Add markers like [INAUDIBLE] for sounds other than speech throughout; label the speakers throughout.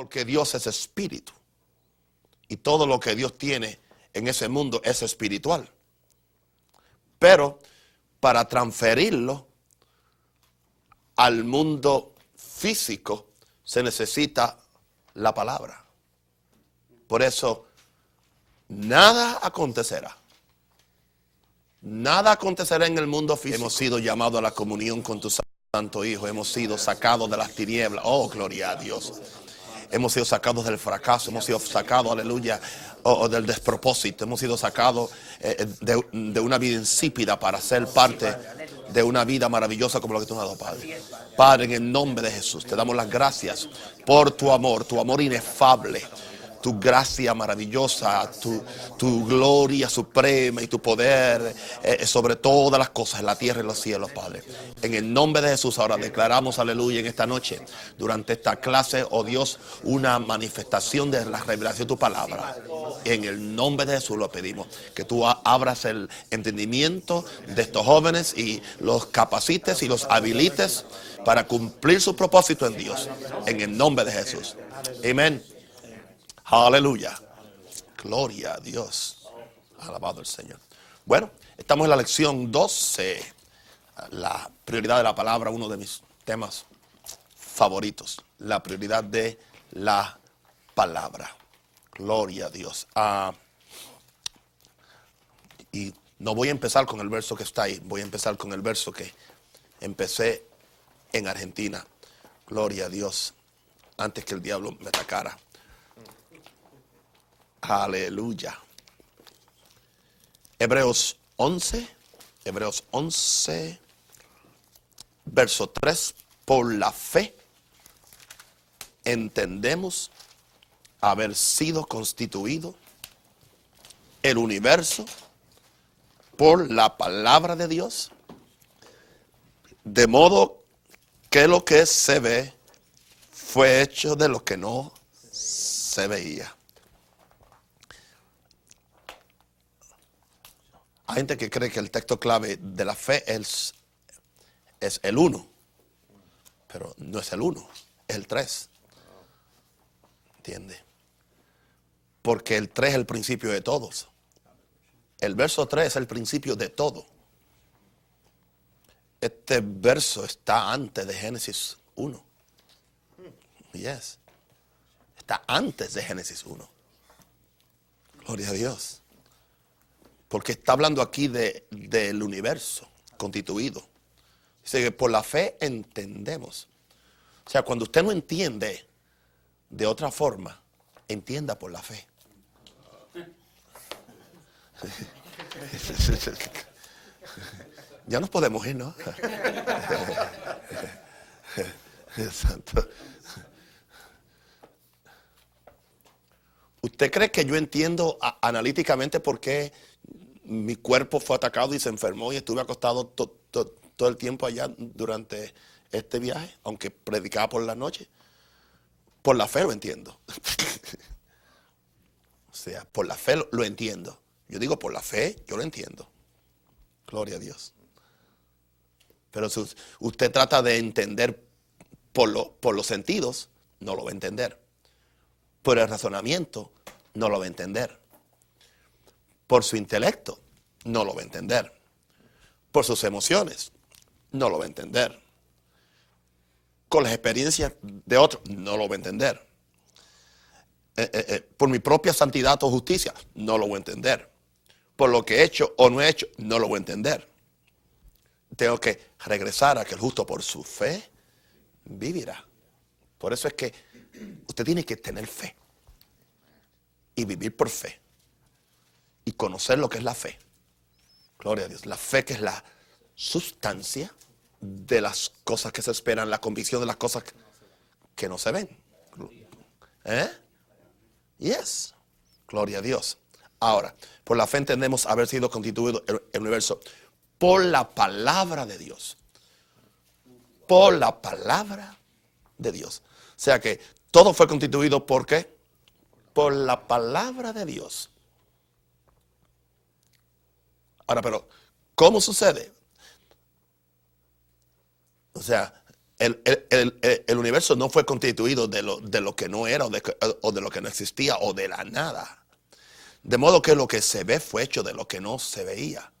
Speaker 1: Porque Dios es espíritu. Y todo lo que Dios tiene en ese mundo es espiritual. Pero para transferirlo al mundo físico se necesita la palabra. Por eso, nada acontecerá. Nada acontecerá en el mundo físico. Hemos sido llamados a la comunión con tu Santo Hijo. Hemos sido sacados de las tinieblas. Oh, gloria a Dios. Hemos sido sacados del fracaso. Hemos sido sacados, aleluya, o, del despropósito. Hemos sido sacados eh, de, una vida insípida para ser parte de una vida maravillosa como la que tú has dado, Padre. Padre, en el nombre de Jesús, te damos las gracias por tu amor, tu amor inefable tu gracia maravillosa, tu, tu, gloria suprema y tu poder eh, sobre todas las cosas la tierra y los cielos, Padre. En el nombre de Jesús ahora declaramos, aleluya, en esta noche, durante esta clase, oh Dios, una manifestación de la revelación de tu palabra. En el nombre de Jesús lo pedimos, que tú abras el entendimiento de estos jóvenes y los capacites y los habilites para cumplir su propósito en Dios. En el nombre de Jesús. Amén. Aleluya. Gloria a Dios. Alabado el Señor. Bueno, estamos en la lección 12. La prioridad de la palabra, uno de mis temas favoritos. La prioridad de la palabra. Gloria a Dios. Ah, y no voy a empezar con el verso que está ahí. Voy a empezar con el verso que empecé en Argentina. Gloria a Dios. Antes que el diablo me atacara. Aleluya. Hebreos 11, Hebreos 11, verso 3, por la fe entendemos haber sido constituido el universo por la palabra de Dios, de modo que lo que se ve fue hecho de lo que no se veía. Hay gente que cree que el texto clave de la fe es, es el 1, pero no es el 1, es el 3. ¿Entiende? Porque el 3 es el principio de todos. El verso 3 es el principio de todo. Este verso está antes de Génesis 1. Yes. Está antes de Génesis 1. Gloria a Dios. Porque está hablando aquí del universo constituido. Dice que por la fe entendemos. O sea, cuando usted no entiende de otra forma, entienda por la fe. [LAUGHS] Ya nos podemos ir, ¿no? [LAUGHS] ¿Usted cree que yo entiendo analíticamente por qué mi cuerpo fue atacado y se enfermó y estuve acostado todo el tiempo allá durante este viaje, aunque predicaba por la noche. Por la fe lo entiendo. [LAUGHS] o sea, por la fe lo, entiendo. Yo digo por la fe, yo lo entiendo. Gloria a Dios. Pero si usted trata de entender por, por los sentidos, no lo va a entender. Por el razonamiento, no lo va a entender por su intelecto, no lo va a entender. Por sus emociones, no lo va a entender. Con las experiencias de otros, no lo va a entender. Eh, eh, eh, por mi propia santidad o justicia, no lo voy a entender. Por lo que he hecho o no he hecho, no lo voy a entender. Tengo que regresar a que el justo por su fe vivirá. Por eso es que usted tiene que tener fe y vivir por fe y conocer lo que es la fe. Gloria a Dios. La fe que es la sustancia de las cosas que se esperan, la convicción de las cosas que no se ven. ¿Eh? Yes. Gloria a Dios. Ahora, por la fe entendemos haber sido constituido el universo por la palabra de Dios. Por la palabra de Dios. O sea que todo fue constituido por qué? Por la palabra de Dios. Ahora, pero, ¿cómo sucede? O sea, el, universo no fue constituido de lo, de lo que no era o de, o de lo que no existía o de la nada. De modo que lo que se ve fue hecho de lo que no se veía.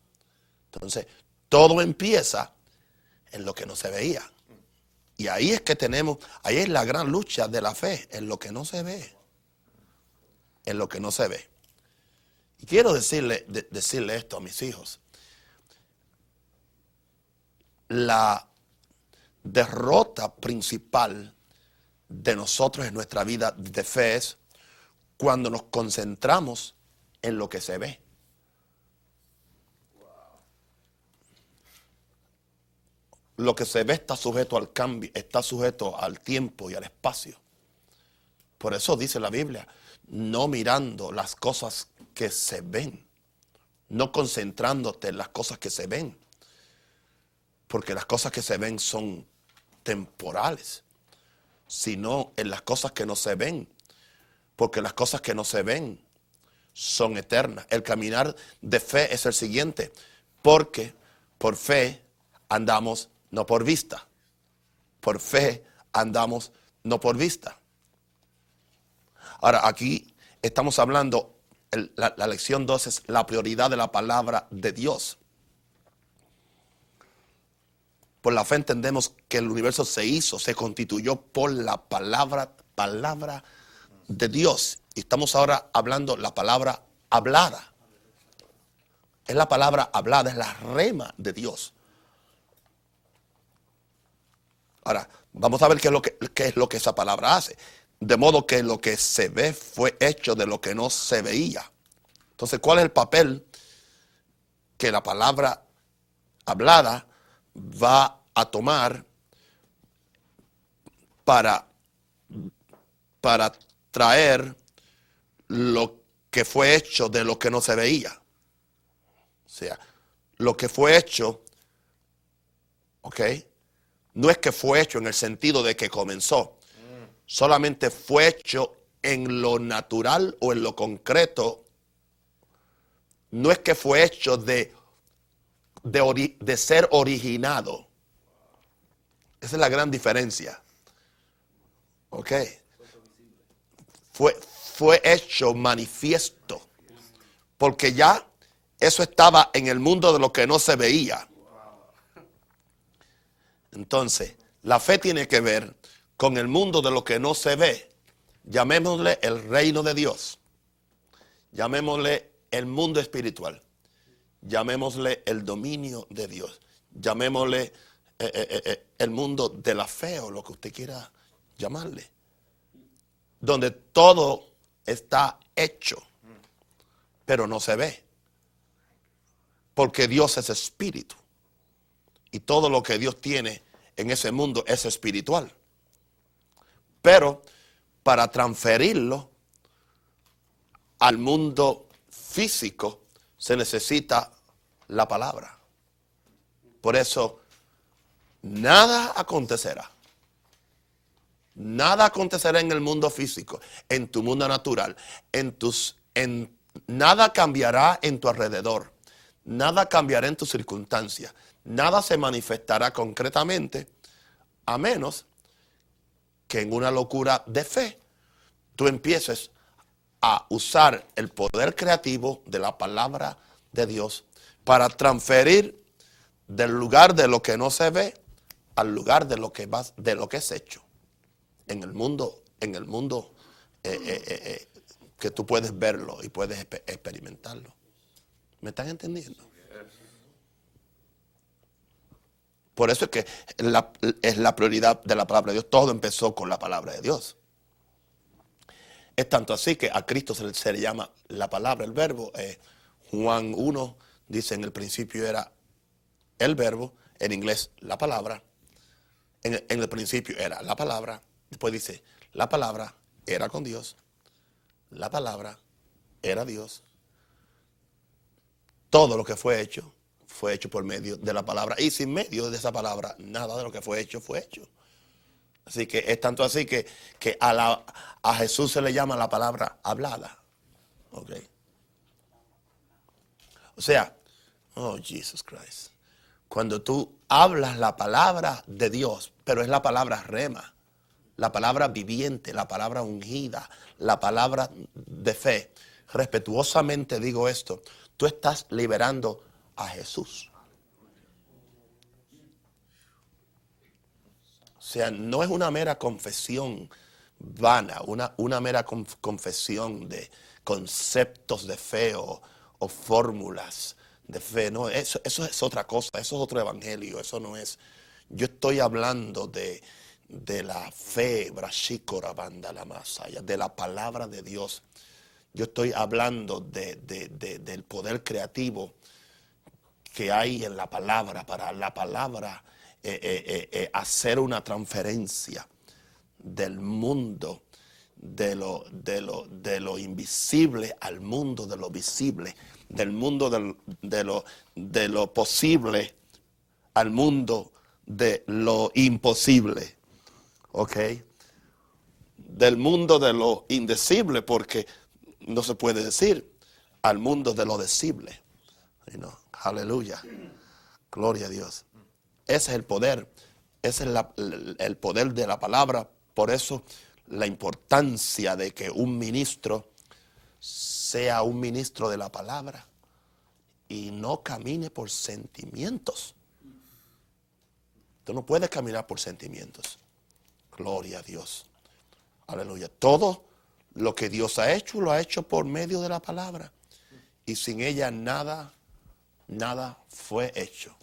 Speaker 1: Entonces, todo empieza en lo que no se veía. Y ahí es que tenemos, ahí es la gran lucha de la fe, en lo que no se ve. En lo que no se ve. Y quiero decirle, decirle esto a mis hijos. La derrota principal de nosotros en nuestra vida de fe es cuando nos concentramos en lo que se ve. Lo que se ve está sujeto al cambio, está sujeto al tiempo y al espacio. Por eso dice la Biblia, no mirando las cosas que se ven, no concentrándote en las cosas que se ven, porque las cosas que se ven son temporales, sino en las cosas que no se ven, porque las cosas que no se ven son eternas. El caminar de fe es el siguiente, porque por fe andamos no por vista, por fe andamos no por vista. Ahora, aquí estamos hablando, la, lección 2 es la prioridad de la palabra de Dios. Por la fe entendemos que el universo se hizo, se constituyó por la palabra, palabra de Dios. Y estamos ahora hablando la palabra hablada. Es la palabra hablada, es la rema de Dios. Ahora, vamos a ver qué es lo que, qué es lo que esa palabra hace. De modo que lo que se ve fue hecho de lo que no se veía. Entonces, ¿cuál es el papel que la palabra hablada va a tomar para, para traer lo que fue hecho de lo que no se veía. O sea, lo que fue hecho, ¿ok? No es que fue hecho en el sentido de que comenzó, solamente fue hecho en lo natural o en lo concreto. No es que fue hecho de de, ser originado. Esa es la gran diferencia. Ok. Fue, fue hecho manifiesto. Porque ya eso estaba en el mundo de lo que no se veía. Entonces, la fe tiene que ver con el mundo de lo que no se ve. Llamémosle el reino de Dios. Llamémosle el mundo espiritual llamémosle el dominio de Dios, llamémosle eh, eh, eh, el mundo de la fe o lo que usted quiera llamarle, donde todo está hecho, pero no se ve, porque Dios es espíritu y todo lo que Dios tiene en ese mundo es espiritual. Pero para transferirlo al mundo físico, se necesita la palabra. Por eso, nada acontecerá. Nada acontecerá en el mundo físico, en tu mundo natural, en tus en nada cambiará en tu alrededor. Nada cambiará en tus circunstancias. Nada se manifestará concretamente a menos que en una locura de fe tú empieces a usar el poder creativo de la palabra de Dios para transferir del lugar de lo que no se ve al lugar de lo que vas, de lo que es hecho en el mundo, en el mundo eh, eh, eh, que tú puedes verlo y puedes experimentarlo. ¿Me están entendiendo? Por eso es que es la prioridad de la palabra de Dios. Todo empezó con la palabra de Dios. Es tanto así que a Cristo se le, llama la palabra, el verbo. Eh, Juan 1 dice en el principio era el verbo, en inglés la palabra. En, en el principio era la palabra. Después dice, la palabra era con Dios. La palabra era Dios. Todo lo que fue hecho fue hecho por medio de la palabra. Y sin medio de esa palabra, nada de lo que fue hecho fue hecho. Así que es tanto así que, que a, Jesús se le llama la palabra hablada. Ok. O sea, oh Jesus Christ. Cuando tú hablas la palabra de Dios, pero es la palabra rema. la palabra viviente, la palabra ungida, la palabra de fe. Respetuosamente digo esto, tú estás liberando a Jesús. O sea, no es una mera confesión vana, una, una mera confesión de conceptos de fe o, fórmulas de fe. No, eso, eso es otra cosa, eso es otro evangelio, eso no es. Yo estoy hablando de, de la fe, banda la masaya, de la palabra de Dios. Yo estoy hablando de, del poder creativo que hay en la palabra, para la palabra eh, eh, eh, hacer una transferencia del mundo de lo, de, lo, de lo invisible al mundo de lo visible, del mundo de, lo, de lo posible al mundo de lo imposible. ¿Ok? Del mundo de lo indecible, porque no se puede decir, al mundo de lo decible. Aleluya. Gloria a Dios. Ese es el poder. Ese es el poder de la palabra. Por eso la importancia de que un ministro sea un ministro de la palabra y no camine por sentimientos. Tú no puedes caminar por sentimientos. Gloria a Dios. Aleluya. Todo lo que Dios ha hecho, lo ha hecho por medio de la palabra. Y sin ella nada, nada fue hecho.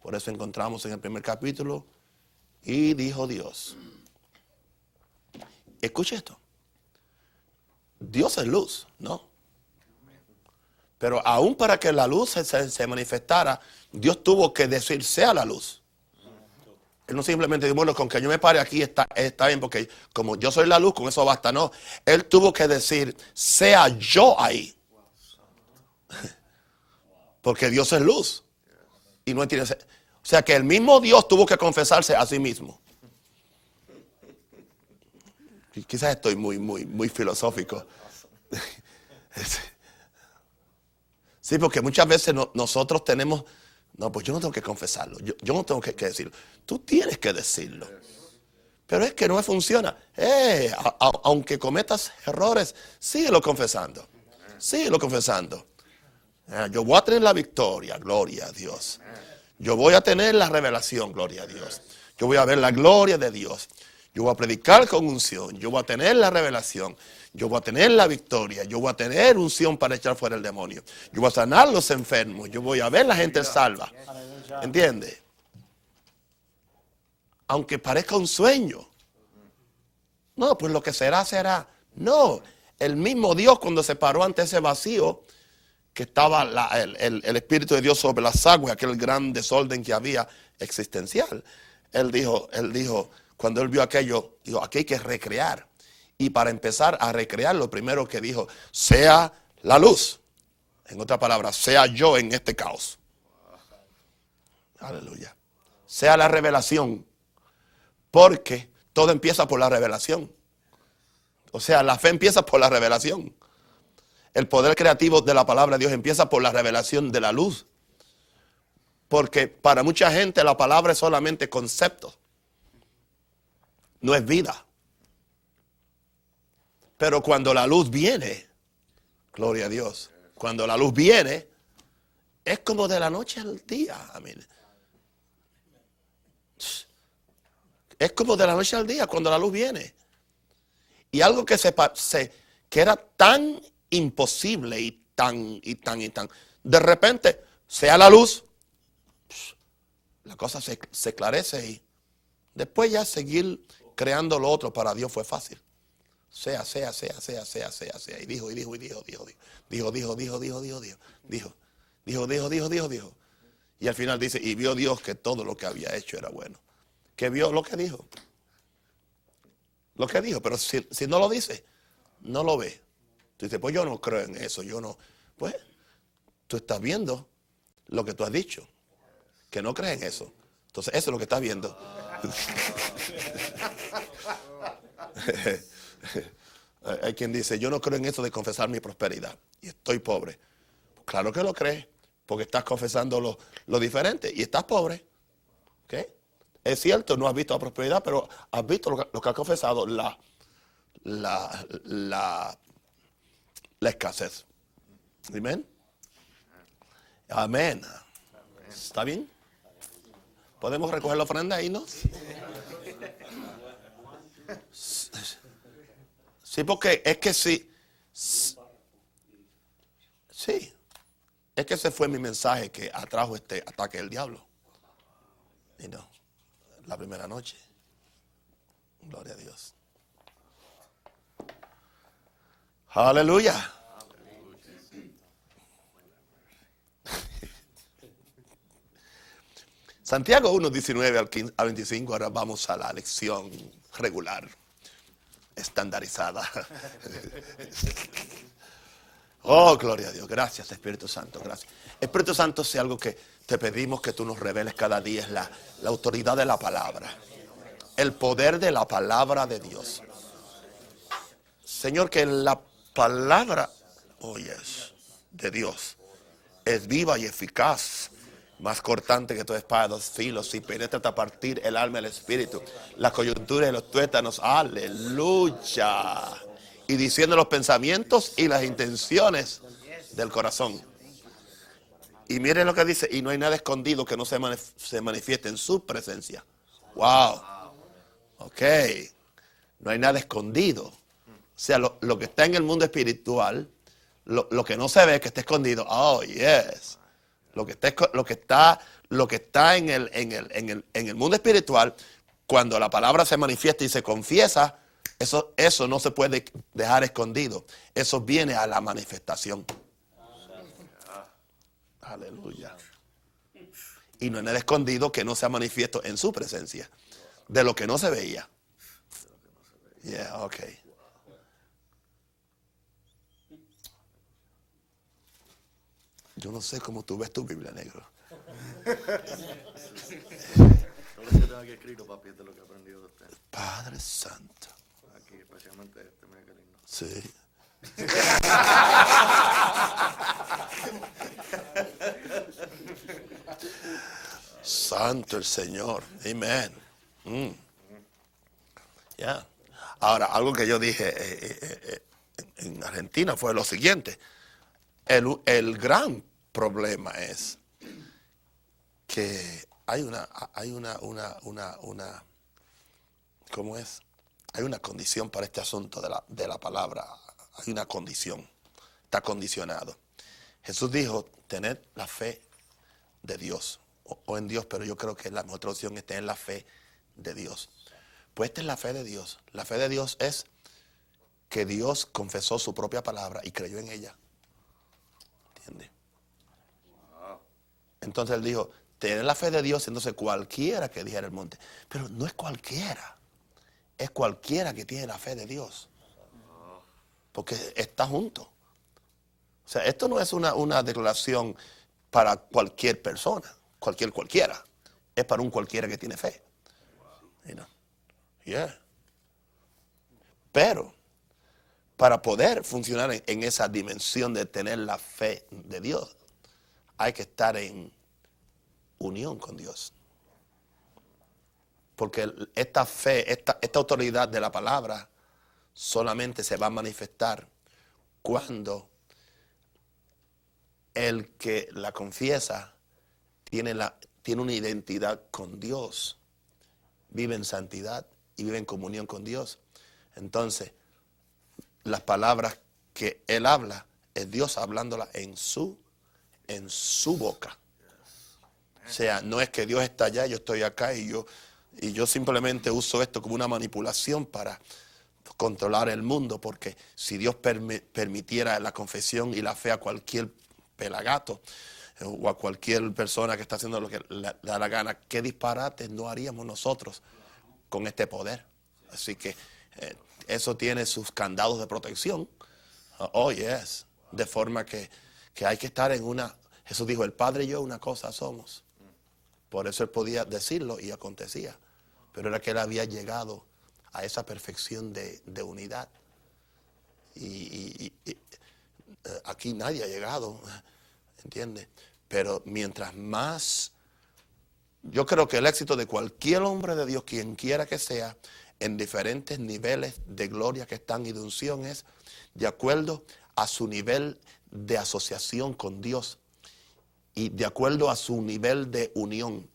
Speaker 1: Por eso encontramos en el primer capítulo, y dijo Dios. Escuche esto. Dios es luz, ¿no? Pero aún para que la luz se, manifestara, Dios tuvo que decir, sea la luz. Él no simplemente dijo, bueno, con que yo me pare aquí está, está bien, porque como yo soy la luz, con eso basta. No, él tuvo que decir, sea yo ahí. Porque Dios es luz. Y no tiene. O sea que el mismo Dios tuvo que confesarse a sí mismo. Quizás estoy muy, muy, muy filosófico. [LAUGHS] Sí, porque muchas veces nosotros tenemos no, pues yo no tengo que confesarlo, yo, no tengo que, decirlo. Tú tienes que decirlo. Pero es que no funciona. Eh, aunque cometas errores, síguelo confesando. Síguelo confesando. Eh, yo voy a tener la victoria, gloria a Dios. Yo voy a tener la revelación, gloria a Dios. Yo voy a ver la gloria de Dios. Yo voy a predicar con unción. Yo voy a tener la revelación. Yo voy a tener la victoria. Yo voy a tener unción para echar fuera el demonio. Yo voy a sanar los enfermos. Yo voy a ver la gente salva. ¿Entiende? Aunque parezca un sueño. No, pues lo que será, será. No, el mismo Dios cuando se paró ante ese vacío, que estaba el, el, Espíritu de Dios sobre las aguas, aquel gran desorden que había existencial. Él dijo, él dijo, cuando él vio aquello, dijo, aquí hay que recrear. Y para empezar a recrear, lo primero que dijo, sea la luz. En otra palabra, sea yo en este caos. Aleluya. Sea la revelación. Porque todo empieza por la revelación. O sea, la fe empieza por la revelación. El poder creativo de la palabra de Dios empieza por la revelación de la luz. Porque para mucha gente la palabra es solamente concepto no es vida. Pero cuando la luz viene, gloria a Dios, cuando la luz viene, es como de la noche al día. Amén. Es como de la noche al día cuando la luz viene. Y algo que se, que era tan imposible y tan y tan y tan. De repente, sea la luz, la cosa se, se esclarece y después ya seguir creando lo otro para Dios fue fácil. Sea, sea, sea, sea, sea, sea, sea. Y dijo, y dijo, y dijo, dijo, dijo, dijo, dijo, dijo, dijo, dijo, dijo, dijo, dijo, dijo, dijo, dijo. Y al final dice, y vio Dios que todo lo que había hecho era bueno. Que vio lo que dijo. Lo que dijo, pero si, si no lo dice, no lo ve. Tú dices, pues yo no creo en eso, yo no. Pues tú estás viendo lo que tú has dicho, que no crees en eso. Entonces, eso es lo que estás viendo. [LAUGHS] Hay quien dice, yo no creo en eso de confesar mi prosperidad y estoy pobre. Claro que lo crees, porque estás confesando lo, diferente y estás pobre. Es cierto, no has visto la prosperidad, pero has visto lo que, lo que ha confesado, la, la, la escasez. Amén. Amén. ¿Está bien? ¿Podemos recoger la ofrenda ahí, no? Sí, porque es que sí. Sí. Es que ese fue mi mensaje que atrajo este ataque del diablo. Y no, la primera noche. Gloria a Dios. Aleluya. Santiago 1, 19 al, 15, al 25, ahora vamos a la lección regular, estandarizada. [LAUGHS] Oh, gloria a Dios. Gracias, Espíritu Santo. Gracias. Espíritu Santo, si algo que te pedimos que tú nos reveles cada día es la, la autoridad de la palabra. El poder de la palabra de Dios. Señor, que la palabra, oyes, de Dios es viva y eficaz más cortante que toda espada de dos filos, y penetra hasta partir el alma y el espíritu, la coyuntura y los tuétanos, aleluya, y diciendo los pensamientos y las intenciones del corazón. Y miren lo que dice, y no hay nada escondido que no se, se manifieste en su presencia. Wow. Ok. No hay nada escondido. Sea, lo, que está en el mundo espiritual, lo, lo, que no se ve que está escondido. Oh, yes. Lo que está, lo que está, lo que está en, el, en, el, en, el, en el mundo espiritual, cuando la palabra se manifiesta y se confiesa, eso, eso no se puede dejar escondido. Eso viene a la manifestación. Aleluya. Y no en el escondido que no sea manifiesto en su presencia. De lo que no se veía. Yeah, okay. Yo no sé cómo tú ves tu Biblia, negro. Padre Santo. Aquí, especialmente este, mira qué lindo. Sí. Santo el Señor. Amén. Mm. Ya. Ahora, algo que yo dije eh, eh, eh, en Argentina fue lo siguiente. El, gran problema es que hay una, hay una, una, una, una, ¿cómo es? Hay una condición para este asunto de la, de la palabra. Hay una condición. Está condicionado. Jesús dijo, tener la fe de Dios. O, en Dios, pero yo creo que la mejor opción es tener la fe de Dios. Pues esta es la fe de Dios. La fe de Dios es que Dios confesó su propia palabra y creyó en ella. Entonces él dijo, tener la fe de Dios, entonces cualquiera que dijera el monte. Pero no es cualquiera, es cualquiera que tiene la fe de Dios. Porque está junto. O sea, esto no es una, una declaración para cualquier persona, cualquier cualquiera. Es para un cualquiera que tiene fe. Pero para poder funcionar en esa dimensión de tener la fe de Dios, hay que estar en unión con Dios. Porque esta fe, esta, autoridad de la palabra solamente se va a manifestar cuando el que la confiesa tiene una identidad con Dios, vive en santidad y vive en comunión con Dios. Entonces, las palabras que él habla es Dios hablándola en su en su boca. O sea, no es que Dios está allá, yo estoy acá y yo, y yo simplemente uso esto como una manipulación para controlar el mundo, porque si Dios permitiera la confesión y la fe a cualquier pelagato eh, o a cualquier persona que está haciendo lo que le da la gana, qué disparates no haríamos nosotros con este poder. Así que eh, eso tiene sus candados de protección. Oh, yes. De forma que que hay que estar en una... Jesús dijo, el Padre y yo una cosa somos. Por eso él podía decirlo y acontecía. Pero era que él había llegado a esa perfección de, unidad. Y, eh, aquí nadie ha llegado, ¿entiendes? Pero mientras más Yo creo que el éxito de cualquier hombre de Dios, quien quiera que sea, en diferentes niveles de gloria que están y de unción es de acuerdo a su nivel de asociación con Dios y de acuerdo a su nivel de unión,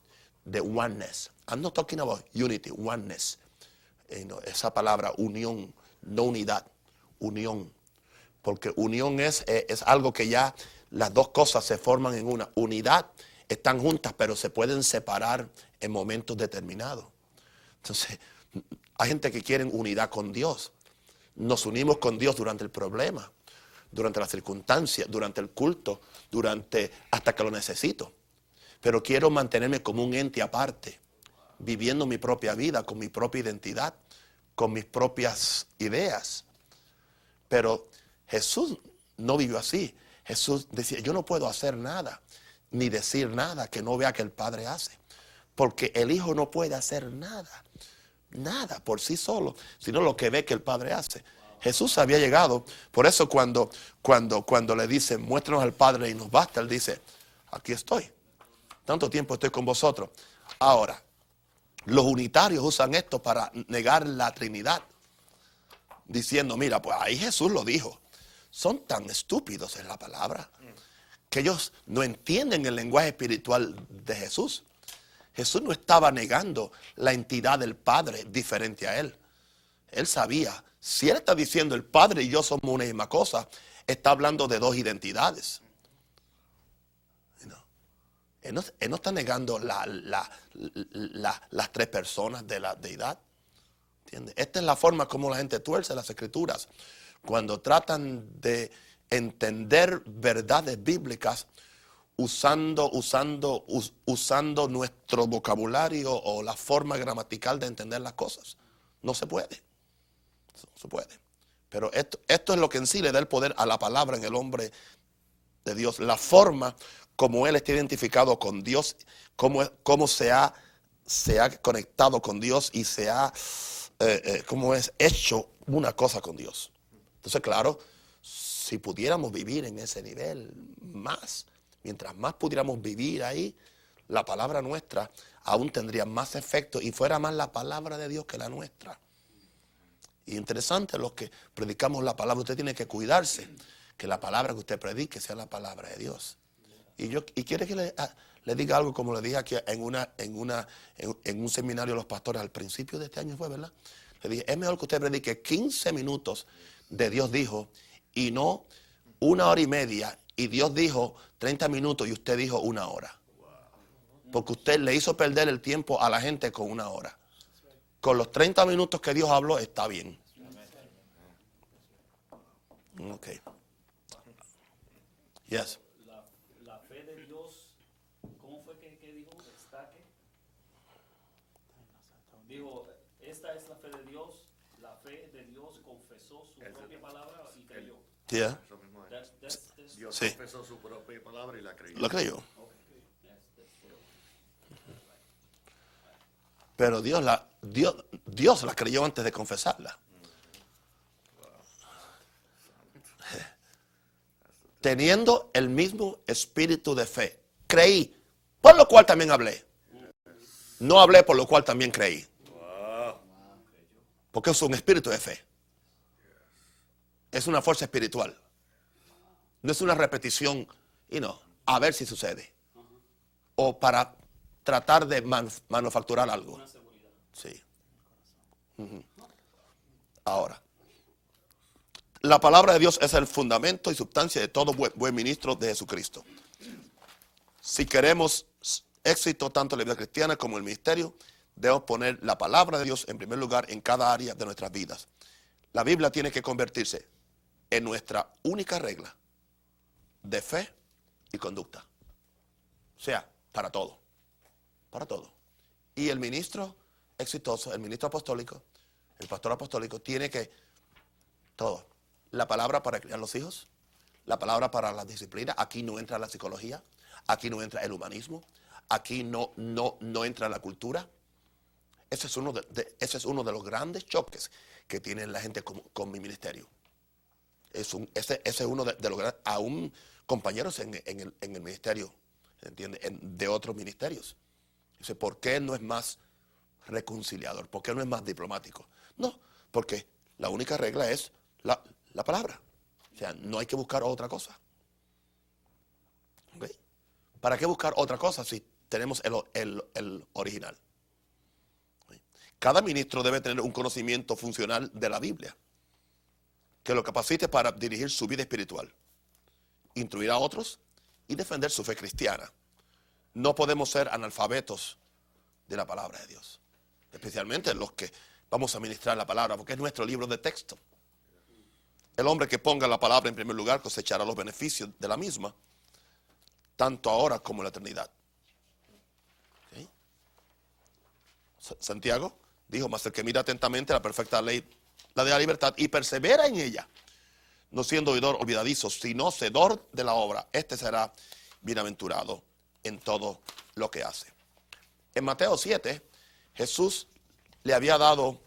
Speaker 1: de oneness. I'm not talking about unity, oneness. Eh, esa palabra unión, no unidad, unión. Porque unión es, eh, es algo que ya las dos cosas se forman en una. Unidad están juntas, pero se pueden separar en momentos determinados. Entonces, hay gente que quiere unidad con Dios. Nos unimos con Dios durante el problema, durante las circunstancias, durante el culto, durante hasta que lo necesito. Pero quiero mantenerme como un ente aparte, viviendo mi propia vida, con mi propia identidad, con mis propias ideas. Pero Jesús no vivió así. Jesús decía, yo no puedo hacer nada, ni decir nada que no vea que el Padre hace. Porque el Hijo no puede hacer nada nada por sí solo, sino lo que ve que el Padre hace. Jesús había llegado, por eso cuando, cuando, cuando le dice, muéstranos al Padre y nos basta, él dice, aquí estoy. Tanto tiempo estoy con vosotros. Ahora, los unitarios usan esto para negar la Trinidad, diciendo, mira, pues ahí Jesús lo dijo. Son tan estúpidos en la palabra que ellos no entienden el lenguaje espiritual de Jesús. Jesús no estaba negando la entidad del Padre diferente a Él. Él sabía, si Él está diciendo el Padre y yo somos una misma cosa, está hablando de dos identidades. Él, no, está negando las tres personas de la deidad. Esta es la forma como la gente tuerce las escrituras. Cuando tratan de entender verdades bíblicas, usando, usando, usando nuestro vocabulario o la forma gramatical de entender las cosas. No se puede. No se puede. Pero esto, esto es lo que en sí le da el poder a la palabra en el hombre de Dios. La forma como él está identificado con Dios, cómo, cómo se, ha, se ha conectado con Dios y se ha, eh, eh, cómo es hecho una cosa con Dios. Entonces, claro, si pudiéramos vivir en ese nivel más, mientras más pudiéramos vivir ahí, la palabra nuestra aún tendría más efecto y fuera más la palabra de Dios que la nuestra. Y interesante, los que predicamos la palabra, usted tiene que cuidarse que la palabra que usted predique sea la palabra de Dios. Y yo y quiere que le, ah, diga algo como le dije aquí en una en una en, un seminario de los pastores al principio de este año fue, ¿verdad? Le dije, es mejor que usted predique 15 minutos de Dios dijo y no una hora y media y Dios dijo 30 minutos y usted dijo una hora. Porque usted le hizo perder el tiempo a la gente con una hora. Con los 30 minutos que Dios habló está bien. Ok.
Speaker 2: Yes. La, la fe de Dios, ¿cómo fue que, que dijo? ¿Está qué? Dijo, esta es la fe de Dios. La fe de Dios confesó su propia palabra y creyó.
Speaker 1: Yeah.
Speaker 3: Dios sí. confesó su propia palabra y la creyó.
Speaker 1: La creyó. Pero Dios la, Dios, Dios la creyó antes de confesarla. Teniendo el mismo espíritu de fe. Creí, por lo cual también hablé. No hablé, por lo cual también creí. Porque es un espíritu de fe. Es una fuerza espiritual. No es una repetición, y no, a ver si sucede. O para tratar de manufacturar algo. Sí. Ahora, la palabra de Dios es el fundamento y sustancia de todo buen, ministro de Jesucristo. Si queremos éxito tanto en la vida cristiana como en el ministerio, debemos poner la palabra de Dios en primer lugar en cada área de nuestras vidas. La Biblia tiene que convertirse en nuestra única regla de fe y conducta. O sea, para todo. Para todo. Y el ministro exitoso, el ministro apostólico, el pastor apostólico, tiene que todo. La palabra para criar los hijos, la palabra para la disciplina. Aquí no entra la psicología, aquí no entra el humanismo, aquí no, no, no entra la cultura. Ese es, uno de, ese es uno de los grandes choques que tiene la gente con, mi ministerio. Es un, ese, es uno de, de los grandes, aún compañeros en, el, ministerio, ¿entiende? de otros ministerios. Dice, ¿por qué no es más reconciliador? ¿Por qué no es más diplomático? No, porque la única regla es la, palabra. O sea, no hay que buscar otra cosa. ¿Para qué buscar otra cosa si tenemos el, original? Cada ministro debe tener un conocimiento funcional de la Biblia que lo capacite para dirigir su vida espiritual, instruir a otros y defender su fe cristiana. No podemos ser analfabetos de la palabra de Dios, especialmente los que vamos a ministrar la palabra, porque es nuestro libro de texto. El hombre que ponga la palabra en primer lugar cosechará los beneficios de la misma, tanto ahora como en la eternidad. Santiago dijo, más el que mira atentamente la perfecta ley, la de la libertad, y persevera en ella, no siendo oidor olvidadizo, sino cedor de la obra, este será bienaventurado en todo lo que hace. En Mateo 7, Jesús le había dado,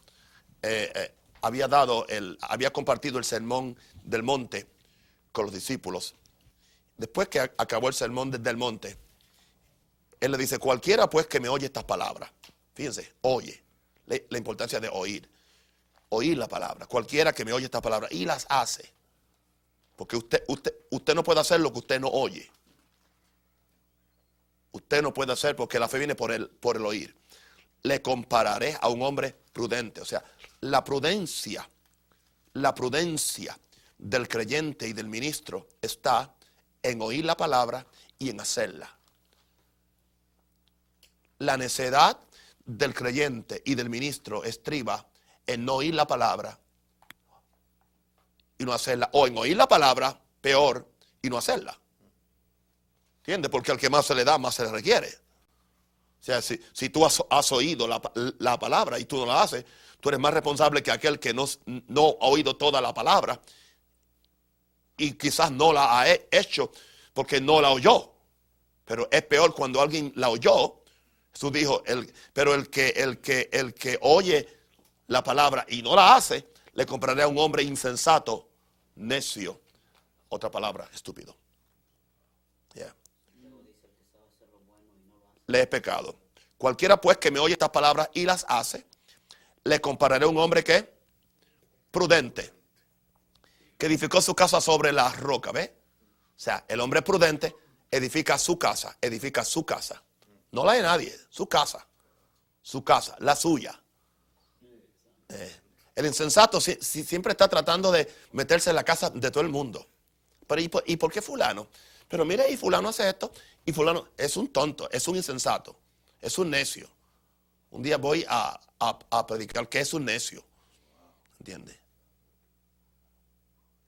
Speaker 1: eh, eh, había dado el, había compartido el sermón del monte con los discípulos. Después que acabó el sermón del monte, él le dice, cualquiera pues que me oye estas palabras, fíjense, oye, la importancia de oír, oír la palabra, cualquiera que me oye estas palabras y las hace, porque usted, usted, usted no puede hacer lo que usted no oye. Usted no puede hacer porque la fe viene por el, por el oír. Le compararé a un hombre prudente. O sea, la prudencia, la prudencia del creyente y del ministro está en oír la palabra y en hacerla. La necedad del creyente y del ministro estriba en no oír la palabra y no hacerla, o en oír la palabra, peor, y no hacerla. ¿Entiendes? Porque al que más se le da, más se le requiere. O sea, si, si tú has, oído la, palabra y tú no la haces, tú eres más responsable que aquel que no, no ha oído toda la palabra y quizás no la ha hecho porque no la oyó. Pero es peor cuando alguien la oyó. Jesús dijo, el, pero el que, el, que, el que oye la palabra y no la hace, le compraré a un hombre insensato, necio. Otra palabra, estúpido. le he pecado. Cualquiera pues que me oye estas palabras y las hace, le compararé a un hombre que prudente, que edificó su casa sobre la roca, ¿ve? O sea, el hombre prudente edifica su casa, edifica su casa. No la de nadie, su casa, su casa, la suya. El insensato siempre está tratando de meterse en la casa de todo el mundo. Pero ¿y por, ¿y por qué fulano? Pero mire, y fulano hace esto, y fulano es un tonto, es un insensato, es un necio. Un día voy a, predicar que es un necio. ¿Entiende?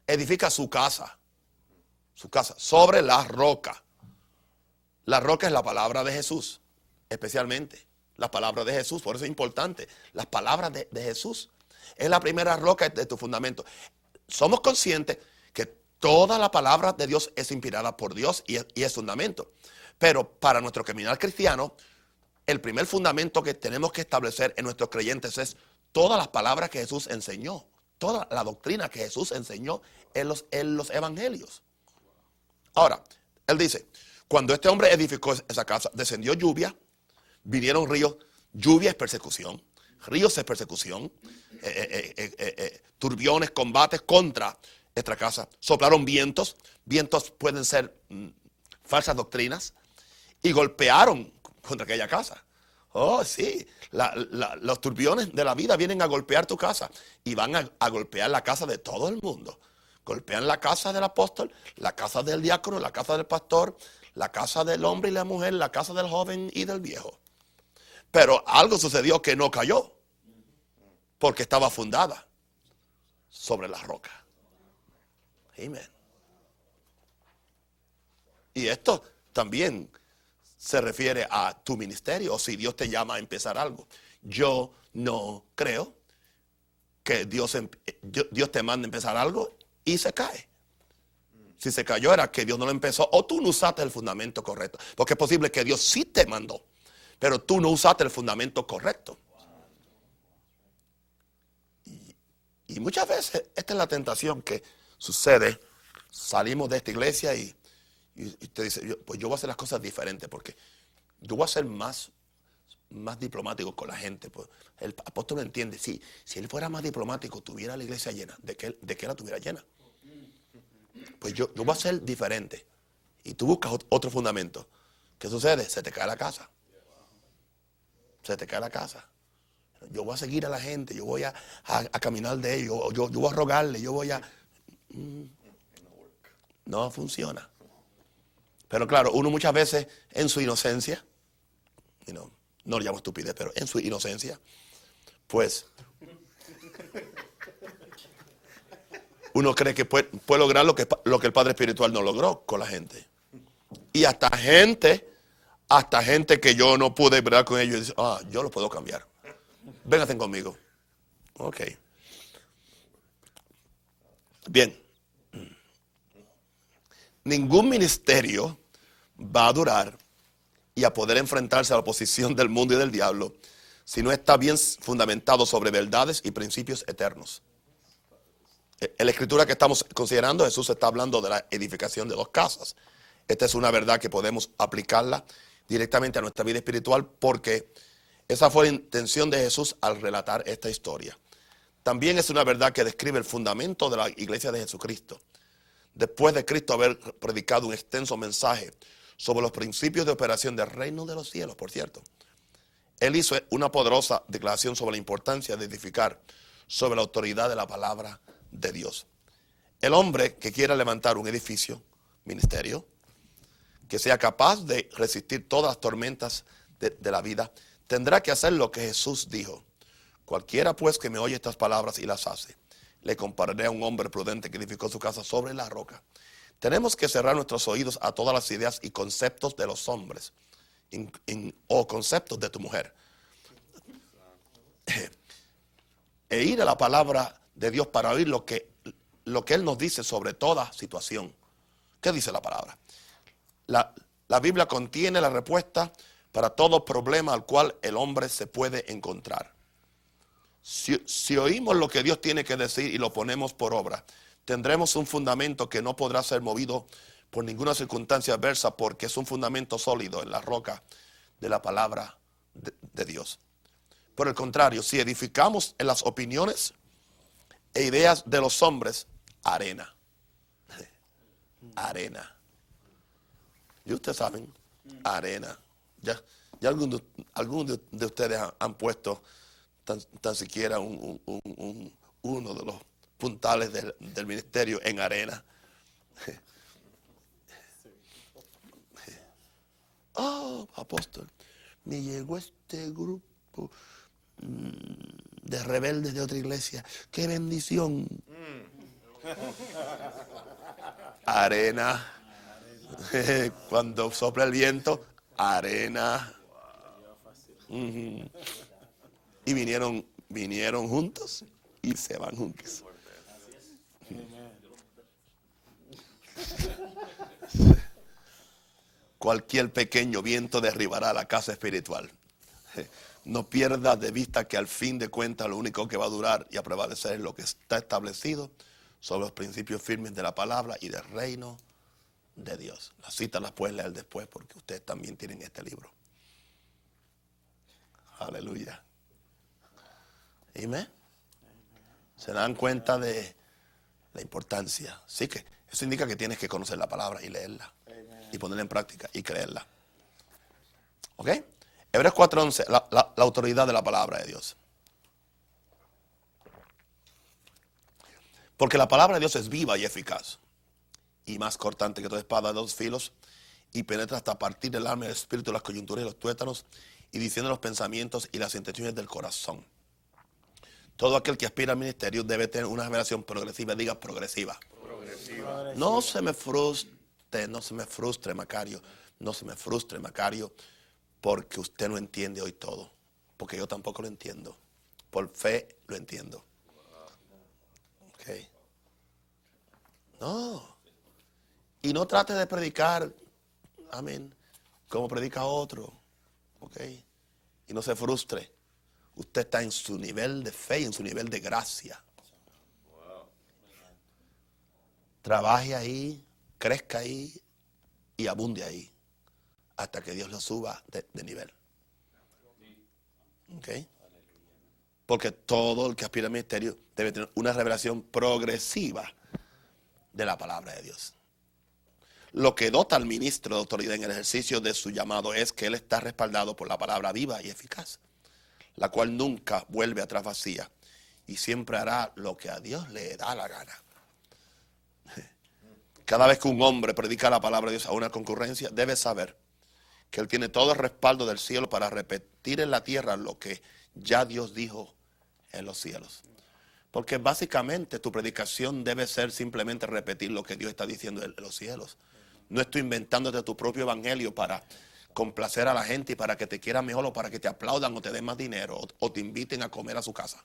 Speaker 1: Edifica su casa, su casa, sobre la roca. La roca es la palabra de Jesús, especialmente la palabra de Jesús. Por eso es importante. Las palabras de, de Jesús es la primera roca de tu fundamento. Somos conscientes Toda la palabra de Dios es inspirada por Dios y es, fundamento. Pero para nuestro criminal cristiano, el primer fundamento que tenemos que establecer en nuestros creyentes es todas las palabras que Jesús enseñó, toda la doctrina que Jesús enseñó en los, en los evangelios. Ahora, él dice, cuando este hombre edificó esa casa, descendió lluvia, vinieron ríos, lluvia es persecución, ríos es persecución, eh, eh, eh, turbiones, combates contra nuestra casa. Soplaron vientos, vientos pueden ser mm, falsas doctrinas, y golpearon contra aquella casa. Oh, sí, los turbiones de la vida vienen a golpear tu casa y van a, golpear la casa de todo el mundo. Golpean la casa del apóstol, la casa del diácono, la casa del pastor, la casa del hombre y la mujer, la casa del joven y del viejo. Pero algo sucedió que no cayó, porque estaba fundada sobre la roca. Amén. Y esto también se refiere a tu ministerio o si Dios te llama a empezar algo. Yo no creo que Dios, em, Dios te mande a empezar algo y se cae. Si se cayó era que Dios no lo empezó o tú no usaste el fundamento correcto. Porque es posible que Dios sí te mandó, pero tú no usaste el fundamento correcto. Y, muchas veces esta es la tentación que sucede, salimos de esta iglesia y, usted dice, pues yo voy a hacer las cosas diferentes porque yo voy a ser más más diplomático con la gente. Pues el apóstol lo entiende. Si, si él fuera más diplomático, tuviera la iglesia llena. ¿De qué, de la tuviera llena? Pues yo, yo voy a ser diferente. Y tú buscas otro fundamento. ¿Qué sucede? Se te cae la casa. Se te cae la casa. Yo voy a seguir a la gente, yo voy a, caminar de ellos, yo, yo, voy a rogarle, yo voy a... Mm, no funciona. Pero claro, uno muchas veces en su inocencia, no lo llamo estupidez, pero en su inocencia, pues uno cree que puede, lograr lo que, lo que el Padre Espiritual no logró con la gente. Y hasta gente, hasta gente que yo no pude ver con ellos, dice, ah, yo lo puedo cambiar. Vénganse conmigo. Ok. Bien. Ningún ministerio va a durar y a poder enfrentarse a la oposición del mundo y del diablo si no está bien fundamentado sobre verdades y principios eternos. En la escritura que estamos considerando, Jesús está hablando de la edificación de dos casas. Esta es una verdad que podemos aplicarla directamente a nuestra vida espiritual porque esa fue la intención de Jesús al relatar esta historia. También es una verdad que describe el fundamento de la iglesia de Jesucristo. Después de Cristo haber predicado un extenso mensaje sobre los principios de operación del reino de los cielos, por cierto, él hizo una poderosa declaración sobre la importancia de edificar sobre la autoridad de la palabra de Dios. El hombre que quiera levantar un edificio, ministerio, que sea capaz de resistir todas las tormentas de, la vida, tendrá que hacer lo que Jesús dijo. Cualquiera pues que me oye estas palabras y las hace, le compararé a un hombre prudente que edificó su casa sobre la roca. Tenemos que cerrar nuestros oídos a todas las ideas y conceptos de los hombres o conceptos de tu mujer. [LAUGHS] E ir a la palabra de Dios para oír lo que, lo que Él nos dice sobre toda situación. ¿Qué dice la palabra? La, Biblia contiene la respuesta para todo problema al cual el hombre se puede encontrar. Si, oímos lo que Dios tiene que decir y lo ponemos por obra, tendremos un fundamento que no podrá ser movido por ninguna circunstancia adversa porque es un fundamento sólido en la roca de la palabra de, de Dios. Por el contrario, si edificamos en las opiniones e ideas de los hombres, arena. [LAUGHS] Arena. Y ustedes saben, arena. Ya, ya algunos de, ustedes han, puesto tan, siquiera un, uno de los puntales del, ministerio en arena. [LAUGHS] Oh, apóstol, me llegó este grupo mm, de rebeldes de otra iglesia. ¡Qué bendición! Arena. [LAUGHS] Cuando sopla el viento, arena. Y vinieron, vinieron juntos y se van juntos. Cualquier pequeño viento derribará la casa espiritual. No pierdas de vista que al fin de cuentas lo único que va a durar y a prevalecer es lo que está establecido sobre los principios firmes de la palabra y del reino de Dios. Las citas las pueden leer después porque ustedes también tienen este libro. Aleluya. Amén. Se dan cuenta de la importancia. Sí que eso indica que tienes que conocer la palabra y leerla. Y ponerla en práctica y creerla. ¿Ok? Hebreos 4.11, la, la autoridad de la palabra de Dios. Porque la palabra de Dios es viva y eficaz y más cortante que toda espada de dos filos, y penetra hasta partir del alma, el espíritu, las coyunturas y los tuétanos, y diciendo los pensamientos y las intenciones del corazón. Todo aquel que aspira al ministerio debe tener una revelación progresiva, diga progresiva. progresiva. No se me frustre, no se me frustre, Macario, no se me frustre, Macario, porque usted no entiende hoy todo, porque yo tampoco lo entiendo. Por fe lo entiendo. Ok. No. Y no trate de predicar, amén, como predica otro. ¿Ok? Y no se frustre. Usted está en su nivel de fe y en su nivel de gracia. Trabaje ahí, crezca ahí y abunde ahí. Hasta que Dios lo suba de, nivel. ¿Ok? Porque todo el que aspira al ministerio debe tener una revelación progresiva de la palabra de Dios. Lo que dota al ministro de autoridad en el ejercicio de su llamado es que él está respaldado por la palabra viva y eficaz, la cual nunca vuelve atrás vacía y siempre hará lo que a Dios le da la gana. Cada vez que un hombre predica la palabra de Dios a una concurrencia, debe saber que él tiene todo el respaldo del cielo para repetir en la tierra lo que ya Dios dijo en los cielos. Porque básicamente tu predicación debe ser simplemente repetir lo que Dios está diciendo en los cielos. No estoy inventándote tu propio evangelio para complacer a la gente y para que te quieran mejor o para que te aplaudan o te den más dinero o, te inviten a comer a su casa.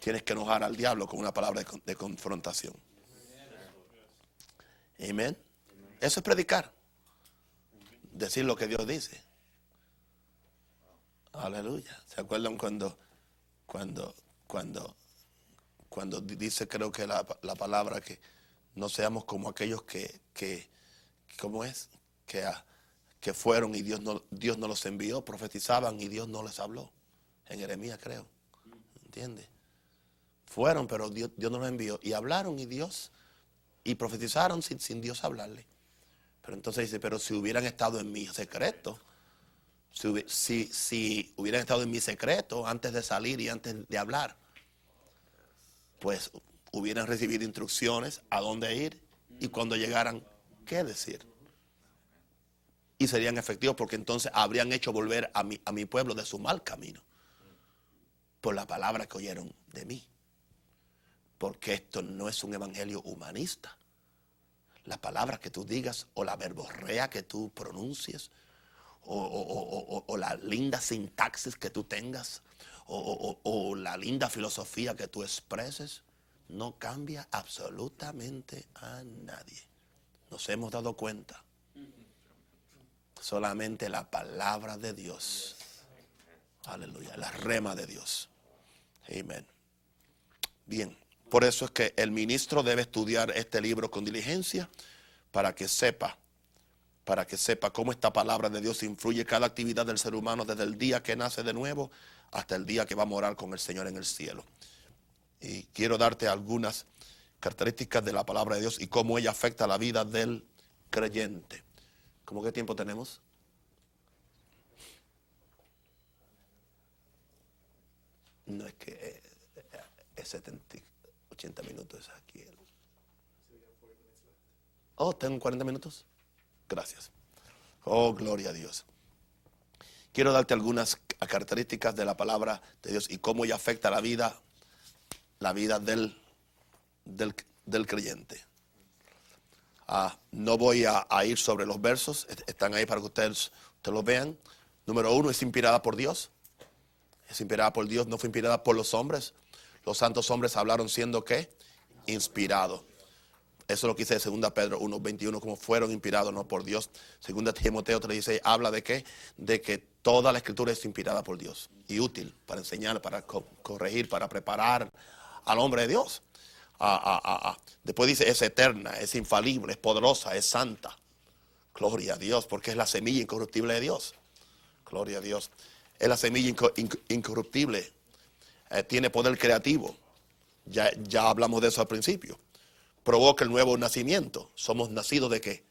Speaker 1: Tienes que enojar al diablo con una palabra de, de confrontación. Amén. Eso es predicar. Decir lo que Dios dice. Aleluya. ¿Se acuerdan cuando, cuando, cuando, cuando dice, creo que la, la palabra que no seamos como aquellos que, que ¿cómo es? Que, que fueron y Dios no, Dios no los envió, profetizaban y Dios no les habló. En Jeremías, creo. ¿Entiendes? Fueron, pero Dios, Dios no los envió. Y hablaron y Dios, y profetizaron sin, sin Dios hablarle. Pero entonces dice, pero si hubieran estado en mi secreto, si, si, hubieran estado en mi secreto antes de salir y antes de hablar, pues hubieran recibido instrucciones a dónde ir y cuando llegaran, qué decir. Y serían efectivos porque entonces habrían hecho volver a mi, a mi pueblo de su mal camino por la palabra que oyeron de mí. Porque esto no es un evangelio humanista. La palabra que tú digas o la verborrea que tú pronuncies o, la linda sintaxis que tú tengas o, la linda filosofía que tú expreses, no cambia absolutamente a nadie. Nos hemos dado cuenta. Solamente la palabra de Dios. Aleluya. La rema de Dios. Amén. Bien. Por eso es que el ministro debe estudiar este libro con diligencia para que sepa para que sepa cómo esta palabra de Dios influye cada actividad del ser humano desde el día que nace de nuevo hasta el día que va a morar con el Señor en el cielo. Y quiero darte algunas características de la palabra de Dios y cómo ella afecta la vida del creyente. ¿Cómo qué tiempo tenemos? No es que eh, eh, es 70, 80 minutos aquí. Oh, tengo 40 minutos. Gracias. Oh, gloria a Dios. Quiero darte algunas características de la palabra de Dios y cómo ella afecta la vida, la vida del, del, creyente. Ah, no voy a, ir sobre los versos, están ahí para que ustedes, ustedes los vean. Número uno, es inspirada por Dios. Es inspirada por Dios, no fue inspirada por los hombres. Los santos hombres hablaron siendo qué? Inspirados. Eso es lo que dice 2 Pedro 1.21, como fueron inspirados no por Dios. 2 Timoteo 3.16 habla de qué? De que toda la escritura es inspirada por Dios y útil para enseñar, para corregir, para preparar al hombre de Dios. Ah, ah, ah, Después dice, es eterna, es infalible, es poderosa, es santa. Gloria a Dios, porque es la semilla incorruptible de Dios. Gloria a Dios. Es la semilla incorruptible. Eh, tiene poder creativo. Ya, ya hablamos de eso al principio provoca el nuevo nacimiento. Somos nacidos de qué?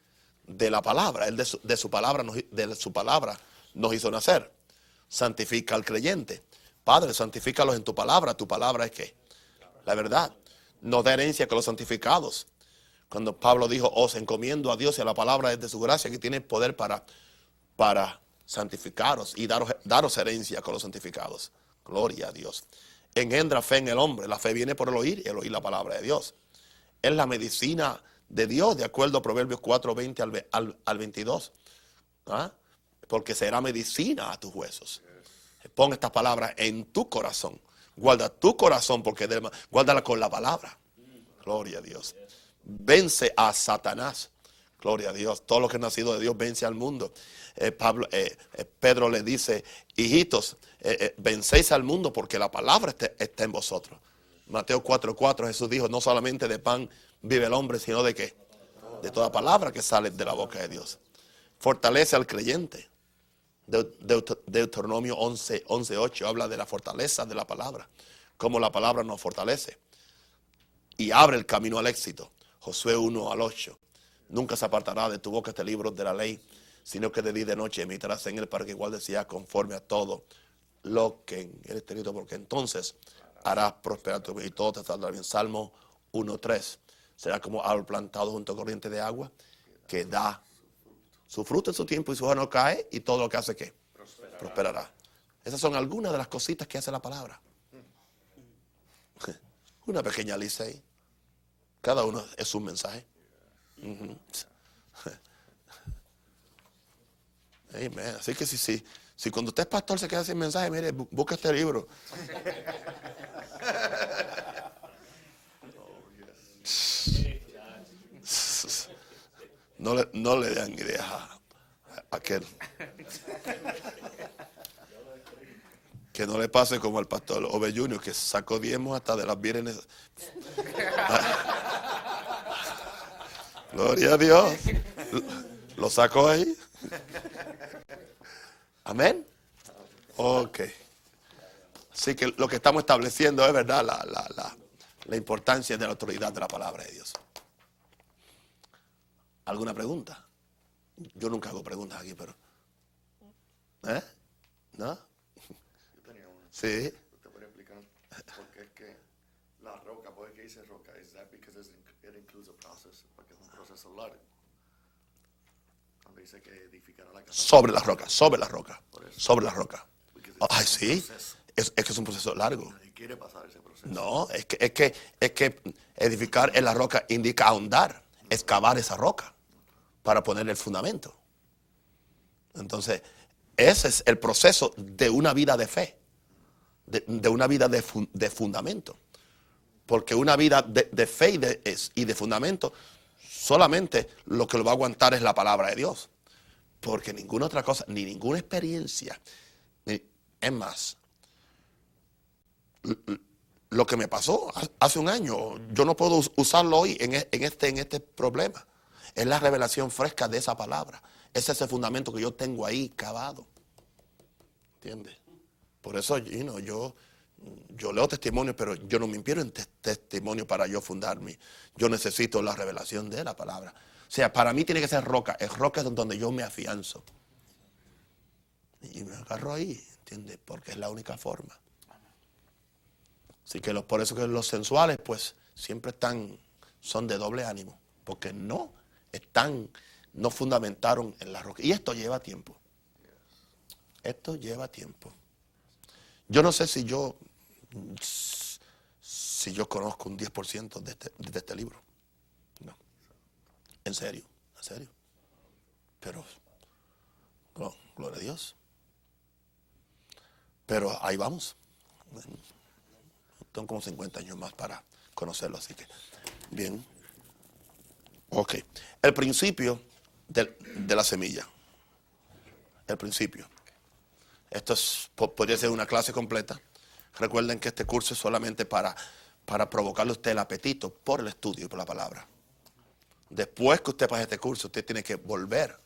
Speaker 1: De la palabra. Él de su, palabra nos, de su palabra nos hizo nacer. Santifica al creyente. Padre, santifícalos en tu palabra. Tu palabra es qué? La verdad. No da herencia con los santificados. Cuando Pablo dijo, os encomiendo a Dios y a la palabra es de su gracia que tiene poder para, para santificaros y daros, daros herencia con los santificados. Gloria a Dios. Engendra fe en el hombre. La fe viene por el oír y el oír la palabra de Dios es la medicina de Dios, de acuerdo a Proverbios 4, 20 al, al, 22. ¿Ah? Porque será medicina a tus huesos. Pon estas palabras en tu corazón. Guarda tu corazón porque guárdala con la palabra. Gloria a Dios. Vence a Satanás. Gloria a Dios. Todo lo que es nacido de Dios vence al mundo. Eh, eh, eh, Pedro le dice, hijitos, vencéis al mundo porque la palabra está en vosotros. Mateo 4:4 Jesús dijo, no solamente de pan vive el hombre, sino de qué? De toda palabra que sale de la boca de Dios. fortalece al creyente. Deuteronomio 11, 11, 8 habla de la fortaleza de la palabra, cómo la palabra nos fortalece y abre el camino al éxito. Josué 1 al 8. Nunca se apartará de tu boca este libro de la ley, sino que de día y de noche emitirás en él para que igual decía conforme a todo lo que él escrito, porque entonces harás prosperar tu y todo te saldrá bien. Salmo 1.3. Será como árbol plantado junto a corriente de agua que da su fruto en su tiempo y su hoja no cae y todo lo que hace que prosperará. Esas son algunas de las cositas que hace la palabra. [LAUGHS] Una pequeña lista ahí. Cada uno es un mensaje. [LAUGHS] Así que si, si, si cuando usted es pastor se queda sin mensaje, mire, busca este libro. [LAUGHS] No le, no le dan ideas a, aquel. Que no le pase como al pastor Ove Junior, que sacó diezmos hasta de las vírgenes. [LAUGHS] Gloria a Dios. Lo sacó ahí. Amén. Ok. Así que lo que estamos estableciendo es verdad la, importancia de la autoridad de la palabra de Dios. ¿Alguna pregunta? Yo nunca hago preguntas aquí, pero. ¿Eh? ¿No?
Speaker 3: Yo tenía una.
Speaker 1: Sí.
Speaker 3: Te voy explicar por qué es que la roca, ¿por qué dice roca? ¿Es because it includes a process? Porque es un proceso largo. Dice que edificará la casa.
Speaker 1: Sobre la roca, sobre la roca. Sobre la roca. Ay, sí. Es, es que es un proceso largo.
Speaker 3: Nadie quiere pasar ese proceso.
Speaker 1: No, es que, es que, es que edificar en la roca indica ahondar, excavar esa roca para poner el fundamento. Entonces, ese es el proceso de una vida de fe, de, una vida de, de, fundamento. Porque una vida de, de fe y de, y de fundamento, solamente lo que lo va a aguantar es la palabra de Dios. Porque ninguna otra cosa, ni ninguna experiencia, ni, es más, lo que me pasó hace un año, yo no puedo usarlo hoy en, e, este, en este problema. Es la revelación fresca de esa palabra. Ese es el fundamento que yo tengo ahí cavado. ¿Entiendes? Por eso yo, yo, yo leo testimonio, pero yo no me inspiro en testimonio para yo fundarme. Yo necesito la revelación de la palabra. O sea, para mí tiene que ser roca. Es roca donde yo me afianzo. Y me agarro ahí, ¿entiendes? Porque es la única forma. Así que por eso que los sensuales, pues, siempre están, son de doble ánimo. Porque no están, no fundamentaron en la roca. Y esto lleva tiempo. Esto lleva tiempo. Yo no sé si yo, si yo conozco un 10% de este, de este libro. En serio, en serio. Pero, gloria a Dios. Pero ahí vamos. Tengo como 50 años más para conocerlo, así que, bien. Ok. El principio de, la semilla. El principio. Esto podría ser una clase completa. Recuerden que este curso es solamente para, para provocarle a usted el apetito por el estudio y por la palabra. Después que usted pase este curso, usted tiene que volver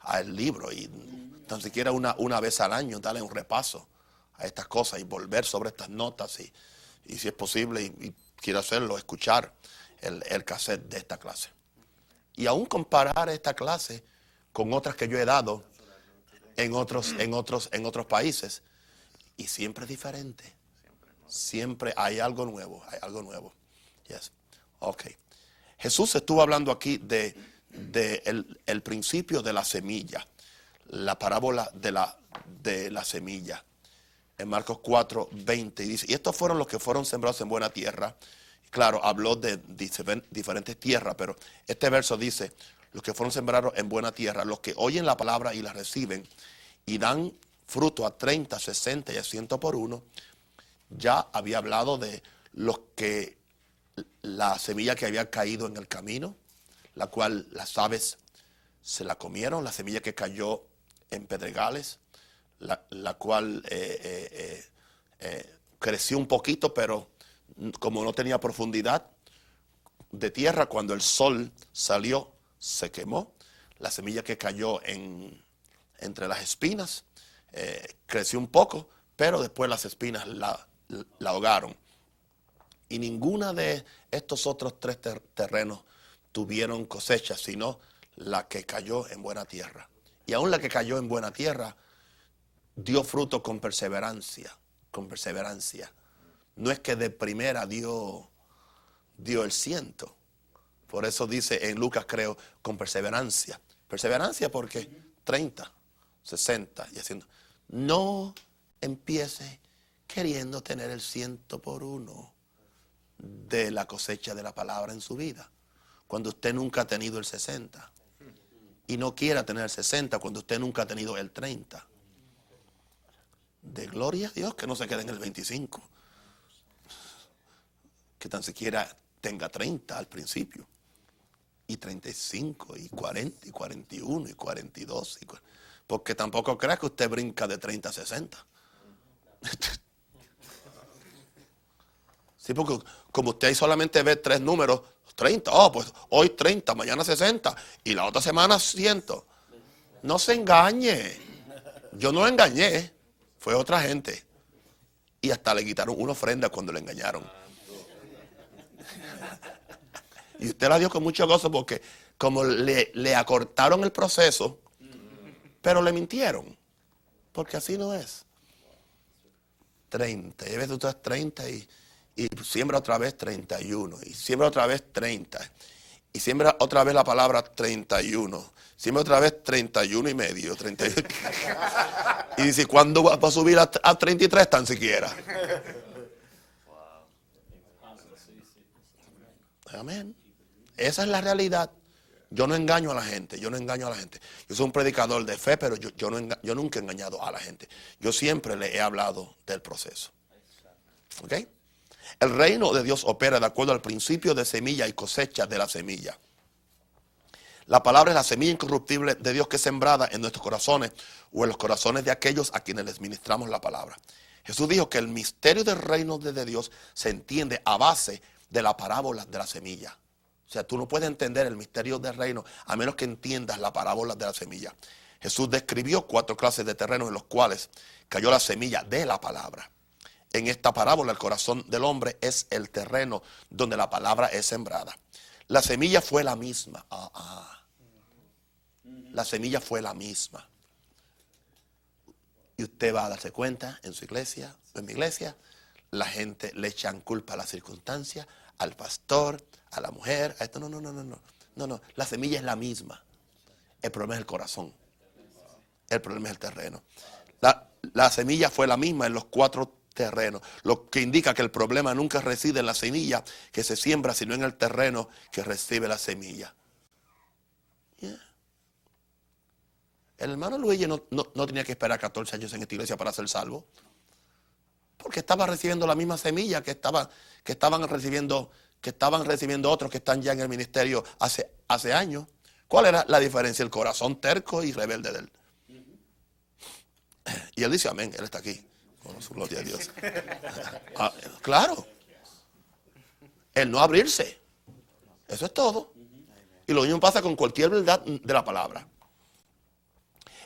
Speaker 1: al libro y tan siquiera una, una vez al año darle un repaso a estas cosas y volver sobre estas notas y, y si es posible y, quiere hacerlo, escuchar el, el cassette de esta clase y aún comparar esta clase con otras que yo he dado en otros, en otros, en otros países. Y siempre es diferente. Siempre hay algo nuevo, hay algo nuevo. Yes. Ok. Jesús estuvo hablando aquí de, el, principio de la semilla, la parábola de la, de la semilla. En Marcos 4, 20 dice, y estos fueron los que fueron sembrados en buena tierra Claro, habló de diferentes tierras, pero este verso dice, los que fueron sembrados en buena tierra, los que oyen la palabra y la reciben y dan fruto a 30, 60 y a 100 por uno, ya había hablado de los que la semilla que había caído en el camino, la cual las aves se la comieron, la semilla que cayó en pedregales, la, cual eh, eh, eh, creció un poquito, pero como no tenía profundidad de tierra, cuando el sol salió, se quemó. la semilla que cayó en, entre las espinas creció un poco, pero después las espinas la ahogaron. Y ninguna de estos otros tres ter- terrenos tuvieron cosecha, sino la que cayó en buena tierra. Y aún la que cayó en buena tierra dio fruto con perseverancia, con perseverancia. No es que de primera dio, dio el ciento. Por eso dice en Lucas, creo, con perseverancia. Perseverancia porque 30, 60 y haciendo. No empiece queriendo tener el ciento por uno de la cosecha de la palabra en su vida. Cuando usted nunca ha tenido el 60. Y no quiera tener el 60 cuando usted nunca ha tenido el 30. De gloria a Dios que no se quede en el 25. Que tan siquiera tenga 30 al principio. Y 35, y 40, y 41, y 42. Y porque tampoco crea que usted brinca de 30 a 60. [LAUGHS] Sí, porque como usted ahí solamente ve tres números, 30, oh, pues hoy 30, mañana 60 y la otra semana 100. No se engañe. Yo no engañé, fue otra gente. Y hasta le quitaron una ofrenda cuando le engañaron. Y usted la dio con mucho gozo porque como le, acortaron el proceso, pero le mintieron. Porque así no es. 30. Y a veces tú estás 30 y, y siembra otra vez 31. Y siembra otra vez 30. Y siembra otra vez la palabra 31. Siembra otra vez 31 y medio. 31. [LAUGHS] y dice, ¿cuándo va a subir a, a 33 tan siquiera? Amén. Esa es la realidad. Yo no engaño a la gente, yo no engaño a la gente. Yo soy un predicador de fe, pero yo, yo, no enga- yo nunca he engañado a la gente. Yo siempre le he hablado del proceso. ¿Ok? El reino de Dios opera de acuerdo al principio de semilla y cosecha de la semilla. La palabra es la semilla incorruptible de Dios que es sembrada en nuestros corazones o en los corazones de aquellos a quienes les ministramos la palabra. Jesús dijo que el misterio del reino de Dios se entiende a base de la parábola de la semilla. O sea, tú no puedes entender el misterio del reino a menos que entiendas la parábola de la semilla. Jesús describió cuatro clases de terrenos en los cuales cayó la semilla de la palabra. En esta parábola el corazón del hombre es el terreno donde la palabra es sembrada. La semilla fue la misma. Ah, ah. La semilla fue la misma. Y usted va a darse cuenta en su iglesia, en mi iglesia, la gente le echan culpa a las circunstancias, al pastor, a la mujer, a esto. No, no, no, no, no. No, no. La semilla es la misma. El problema es el corazón. El problema es el terreno. La, la semilla fue la misma en los cuatro terrenos, lo que indica que el problema nunca reside en la semilla que se siembra, sino en el terreno que recibe la semilla. El hermano Luigi no, no- no tenía que esperar 14 años en esta iglesia para ser salvo. Porque estaba recibiendo la misma semilla que, estaba, que, estaban, recibiendo, que estaban recibiendo otros que están ya en el ministerio hace, hace años. ¿Cuál era la diferencia? El corazón terco y rebelde de él. Y él dice amén, él está aquí. Su gloria a Dios. [LAUGHS] Ah, claro. El no abrirse. Eso es todo. Y lo mismo pasa con cualquier verdad de la palabra.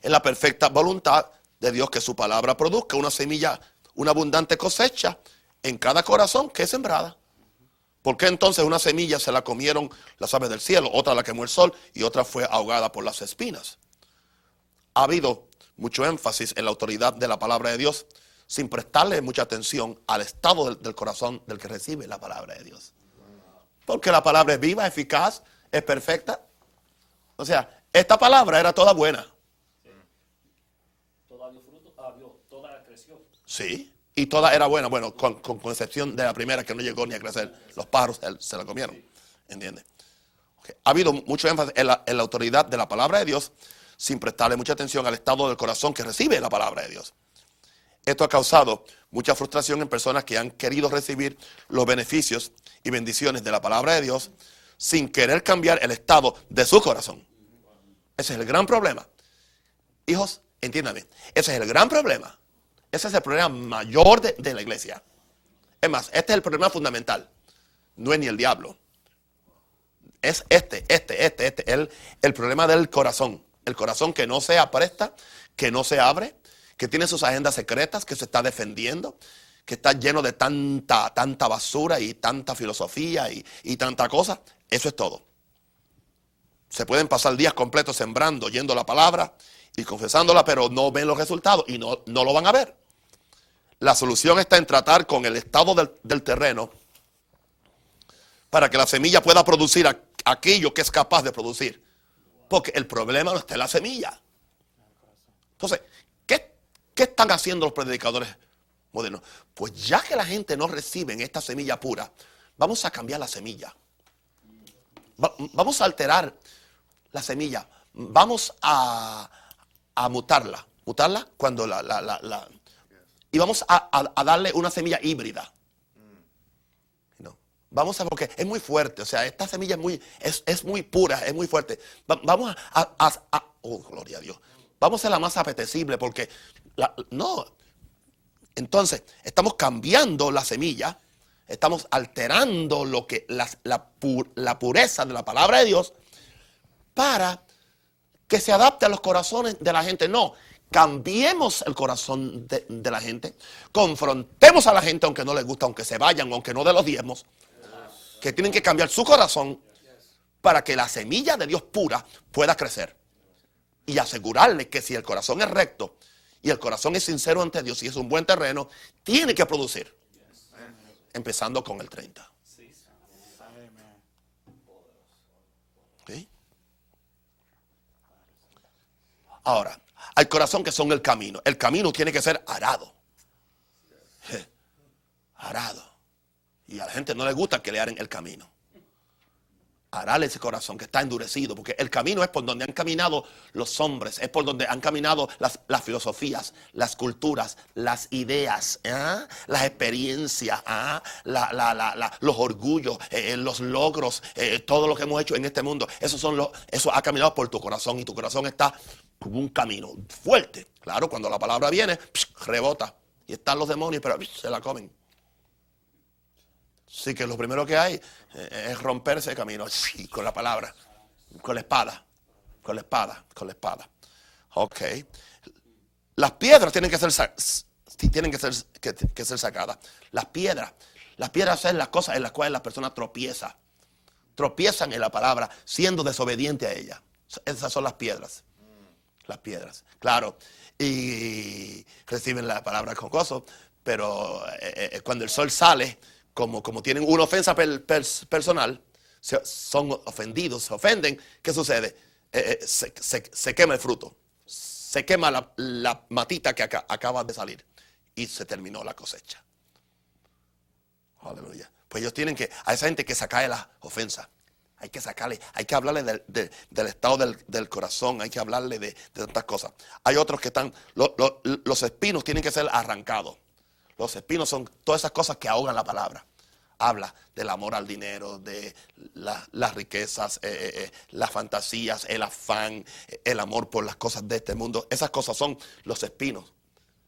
Speaker 1: Es la perfecta voluntad de Dios que su palabra produzca una semilla, una abundante cosecha en cada corazón que es sembrada. ¿Por qué entonces una semilla se la comieron las aves del cielo, otra la quemó el sol y otra fue ahogada por las espinas? Ha habido mucho énfasis en la autoridad de la palabra de Dios sin prestarle mucha atención al estado del, del corazón del que recibe la palabra de Dios. Porque la palabra es viva, eficaz, es perfecta. O sea, esta palabra era toda buena.
Speaker 2: Toda dio fruto, ah, dio, toda creció.
Speaker 1: Sí. Y toda era buena, bueno, con, con- con excepción de la primera que no llegó ni a crecer. Los pájaros él, se la comieron. ¿Entiendes? Ha habido mucho énfasis en la, en la autoridad de la palabra de Dios sin prestarle mucha atención al estado del corazón que recibe la palabra de Dios. Esto ha causado mucha frustración en personas que han querido recibir los beneficios y bendiciones de la palabra de Dios sin querer cambiar el estado de su corazón. Ese es el gran problema. Hijos, entiéndame, ese es el gran problema. Ese es el problema mayor de, la iglesia. Es más, este es el problema fundamental. No es ni el diablo. es este, este, este, este, el, el problema del corazón. El corazón que no se apresta, que no se abre, que tiene sus agendas secretas, que se está defendiendo, que está lleno de tanta, tanta basura y tanta filosofía y, y tanta cosa. Eso es todo. Se pueden pasar días completos sembrando, oyendo la palabra y confesándola, pero no ven los resultados y no, no lo van a ver. La solución está en tratar con el estado del, del terreno para que la semilla pueda producir aquello que es capaz de producir. Porque el problema no está en la semilla. Entonces, ¿qué, están haciendo los predicadores modernos? Pues ya que la gente no recibe esta semilla pura, vamos a cambiar la semilla. Va- vamos a alterar la semilla. Vamos a, mutarla. Mutarla cuando la, y vamos a, darle una semilla híbrida. No. Vamos a, porque es muy fuerte, o sea, esta semilla es muy, es, es muy pura, es muy fuerte. Va- vamos a, oh, gloria a Dios. Vamos a la más apetecible porque, no. Entonces, estamos cambiando la semilla, estamos alterando lo que, la, la pu- la pureza de la palabra de Dios para que se adapte a los corazones de la gente. No, cambiemos el corazón de, la gente, confrontemos a la gente aunque no les gusta, aunque se vayan, aunque no de los diezmos, que tienen que cambiar su corazón para que la semilla de Dios pura pueda crecer. Y asegurarle que si el corazón es recto y el corazón es sincero ante Dios y es un buen terreno, tiene que producir. Empezando con el 30. ¿Sí? Ahora, hay corazón que son el camino. El camino tiene que ser arado. Arado. Y a la gente no le gusta que le aren el camino. Arale ese corazón que está endurecido, porque el camino es por donde han caminado los hombres, es por donde han caminado las, filosofías, las culturas, las ideas, ¿ah? las experiencias, ¿ah? los orgullos, eh, los logros, eh, todo lo que hemos hecho en este mundo. Eso, son los, eso ha caminado por tu corazón y tu corazón está como un camino fuerte. Claro, cuando la palabra viene, rebota y están los demonios, pero psh, se la comen. Sí que lo primero que hay eh, es romperse el camino sí, con la palabra, con la espada, con la espada, con la espada. Ok. Las piedras tienen que ser, tienen que ser, que ser sacadas. Las piedras, las piedras son las cosas en las cuales las personas tropiezan. Tropiezan en la palabra siendo desobediente a ella. Esas son las piedras. Las piedras. Claro. Y reciben la palabra con gozo. Pero eh, eh, cuando el sol sale, como, como tienen una ofensa per- per- personal, son ofendidos, se ofenden, ¿qué sucede? Eh, eh, se, se- quema el fruto, se quema la, la matita que aca- acaba de salir y se terminó la cosecha. Aleluya. Pues ellos tienen que, a esa gente que sacarle las ofensas. Hay que sacarle, hay que hablarle del, de- del estado del, del corazón, hay que hablarle de, de tantas cosas. Hay otros que están, lo- lo- los espinos tienen que ser arrancados. Los espinos son todas esas cosas que ahogan la palabra. Habla del amor al dinero, de la- las riquezas, eh, eh, eh, las fantasías, el afán, el amor por las cosas de este mundo. Esas cosas son los espinos.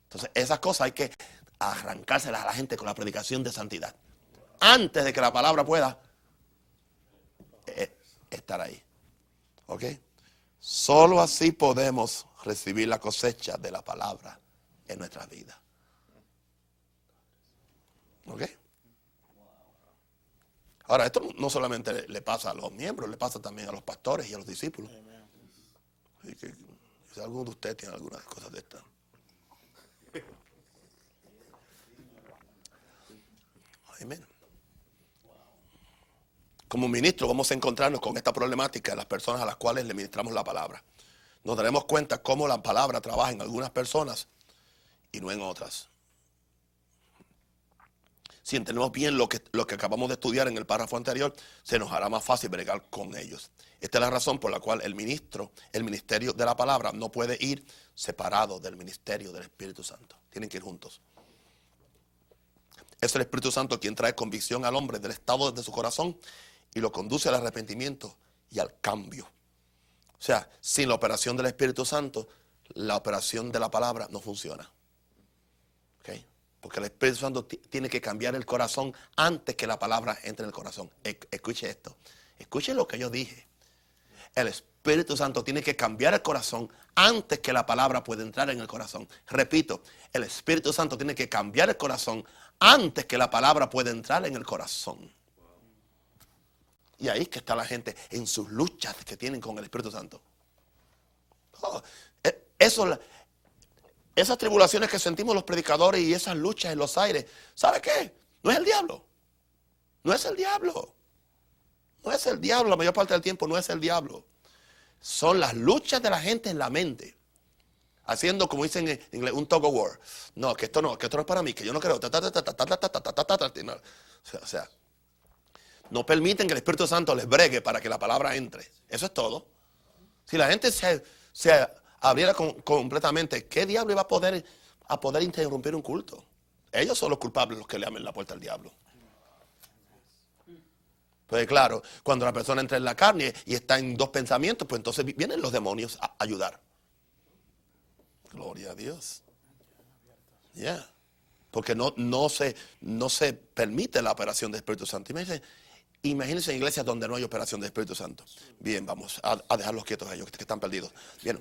Speaker 1: Entonces, esas cosas hay que arrancárselas a la gente con la predicación de santidad. Antes de que la palabra pueda estar ahí. ¿Ok? Solo así podemos recibir la cosecha de la palabra en nuestras vidas. ¿Ok? Ahora, esto no solamente le- pasa a los miembros, le pasa también a los pastores y a los discípulos. Así si alguno de ustedes tiene algunas cosas de estas. Amén. Como ministro vamos a encontrarnos con esta problemática de las personas a las cuales le ministramos la palabra. Nos daremos cuenta cómo la palabra trabaja en algunas personas y no en otras. Si entendemos bien lo que, lo que acabamos de estudiar en el párrafo anterior, se nos hará más fácil bregar con ellos. Esta es la razón por la cual el ministro, el ministerio de la palabra, no puede ir separado del ministerio del Espíritu Santo. Tienen que ir juntos. Es el Espíritu Santo quien trae convicción al hombre del estado de su corazón y lo conduce al arrepentimiento y al cambio. O sea, sin la operación del Espíritu Santo, la operación de la palabra no funciona. ¿Ok? Porque el Espíritu Santo ti- tiene que cambiar el corazón antes que la palabra entre en el corazón. E- Escuche esto. Escuchen lo que yo dije. El Espíritu Santo tiene que cambiar el corazón antes que la palabra pueda entrar en el corazón. Repito, el Espíritu Santo tiene que cambiar el corazón antes que la palabra pueda entrar en el corazón. Y ahí es que está la gente en sus luchas que tienen con el Espíritu Santo. Oh, eh, eso, esas tribulaciones que sentimos los predicadores y esas luchas en los aires, ¿sabe qué? No es el diablo. No es el diablo. No es el diablo, la mayor parte del tiempo no es el diablo. Son las luchas de la gente en la mente. Haciendo, como dicen en inglés, un tug of war. No, que esto no, que esto no es para mí, que yo no creo. O sea, no permiten que el Espíritu Santo les bregue para que la palabra entre. Eso es todo. Si la gente se, abriera completamente, ¿qué diablo iba a poder, a poder interrumpir un culto? Ellos son los culpables los que le abren la puerta al diablo. Pues claro, cuando la persona entra en la carne y está en dos pensamientos, pues entonces vienen los demonios a ayudar. Gloria a Dios. Porque no, no, se, no se permite la operación del Espíritu Santo. Imagínense, imagínense en iglesias donde no hay operación del Espíritu Santo. Bien, vamos a, dejarlos quietos a ellos que están perdidos. Bien.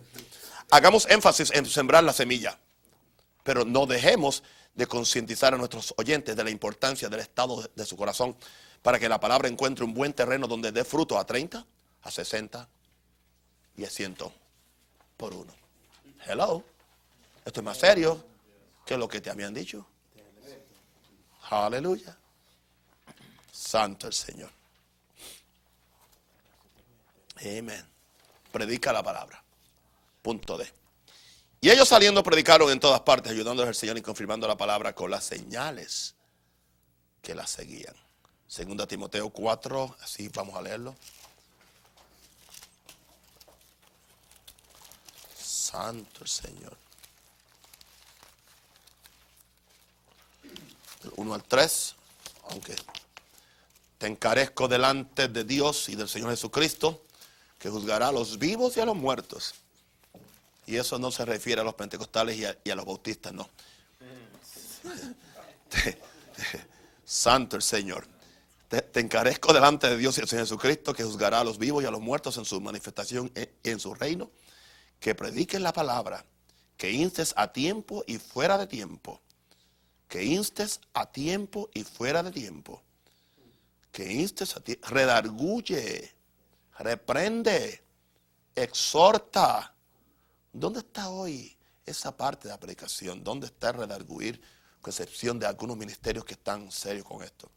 Speaker 1: Hagamos énfasis en sembrar la semilla. Pero no dejemos de concientizar a nuestros oyentes de la importancia del estado de su corazón para que la palabra encuentre un buen terreno donde dé fruto a 30, a 60 y a 100 por uno. Hello. Esto es más serio que lo que te habían dicho. Aleluya. Santo el Señor. Amén. Predica la palabra. Punto D. Y ellos saliendo predicaron en todas partes, ayudándoles al Señor y confirmando la palabra con las señales que la seguían. Segunda Timoteo 4, así vamos a leerlo. Santo el Señor. 1 al 3, aunque te encarezco delante de Dios y del Señor Jesucristo, que juzgará a los vivos y a los muertos. Y eso no se refiere a los pentecostales y a, los bautistas, no. [LAUGHS] Santo el Señor. Te, encarezco delante de Dios y del Señor Jesucristo, que juzgará a los vivos y a los muertos en su manifestación en, en su reino, que prediques la palabra, que instes a tiempo y fuera de tiempo, que instes a tiempo y fuera de tiempo, que instes a tiempo, redarguye, reprende, exhorta. ¿Dónde está hoy esa parte de la predicación? ¿Dónde está el redarguir, con excepción de algunos ministerios que están serios con esto?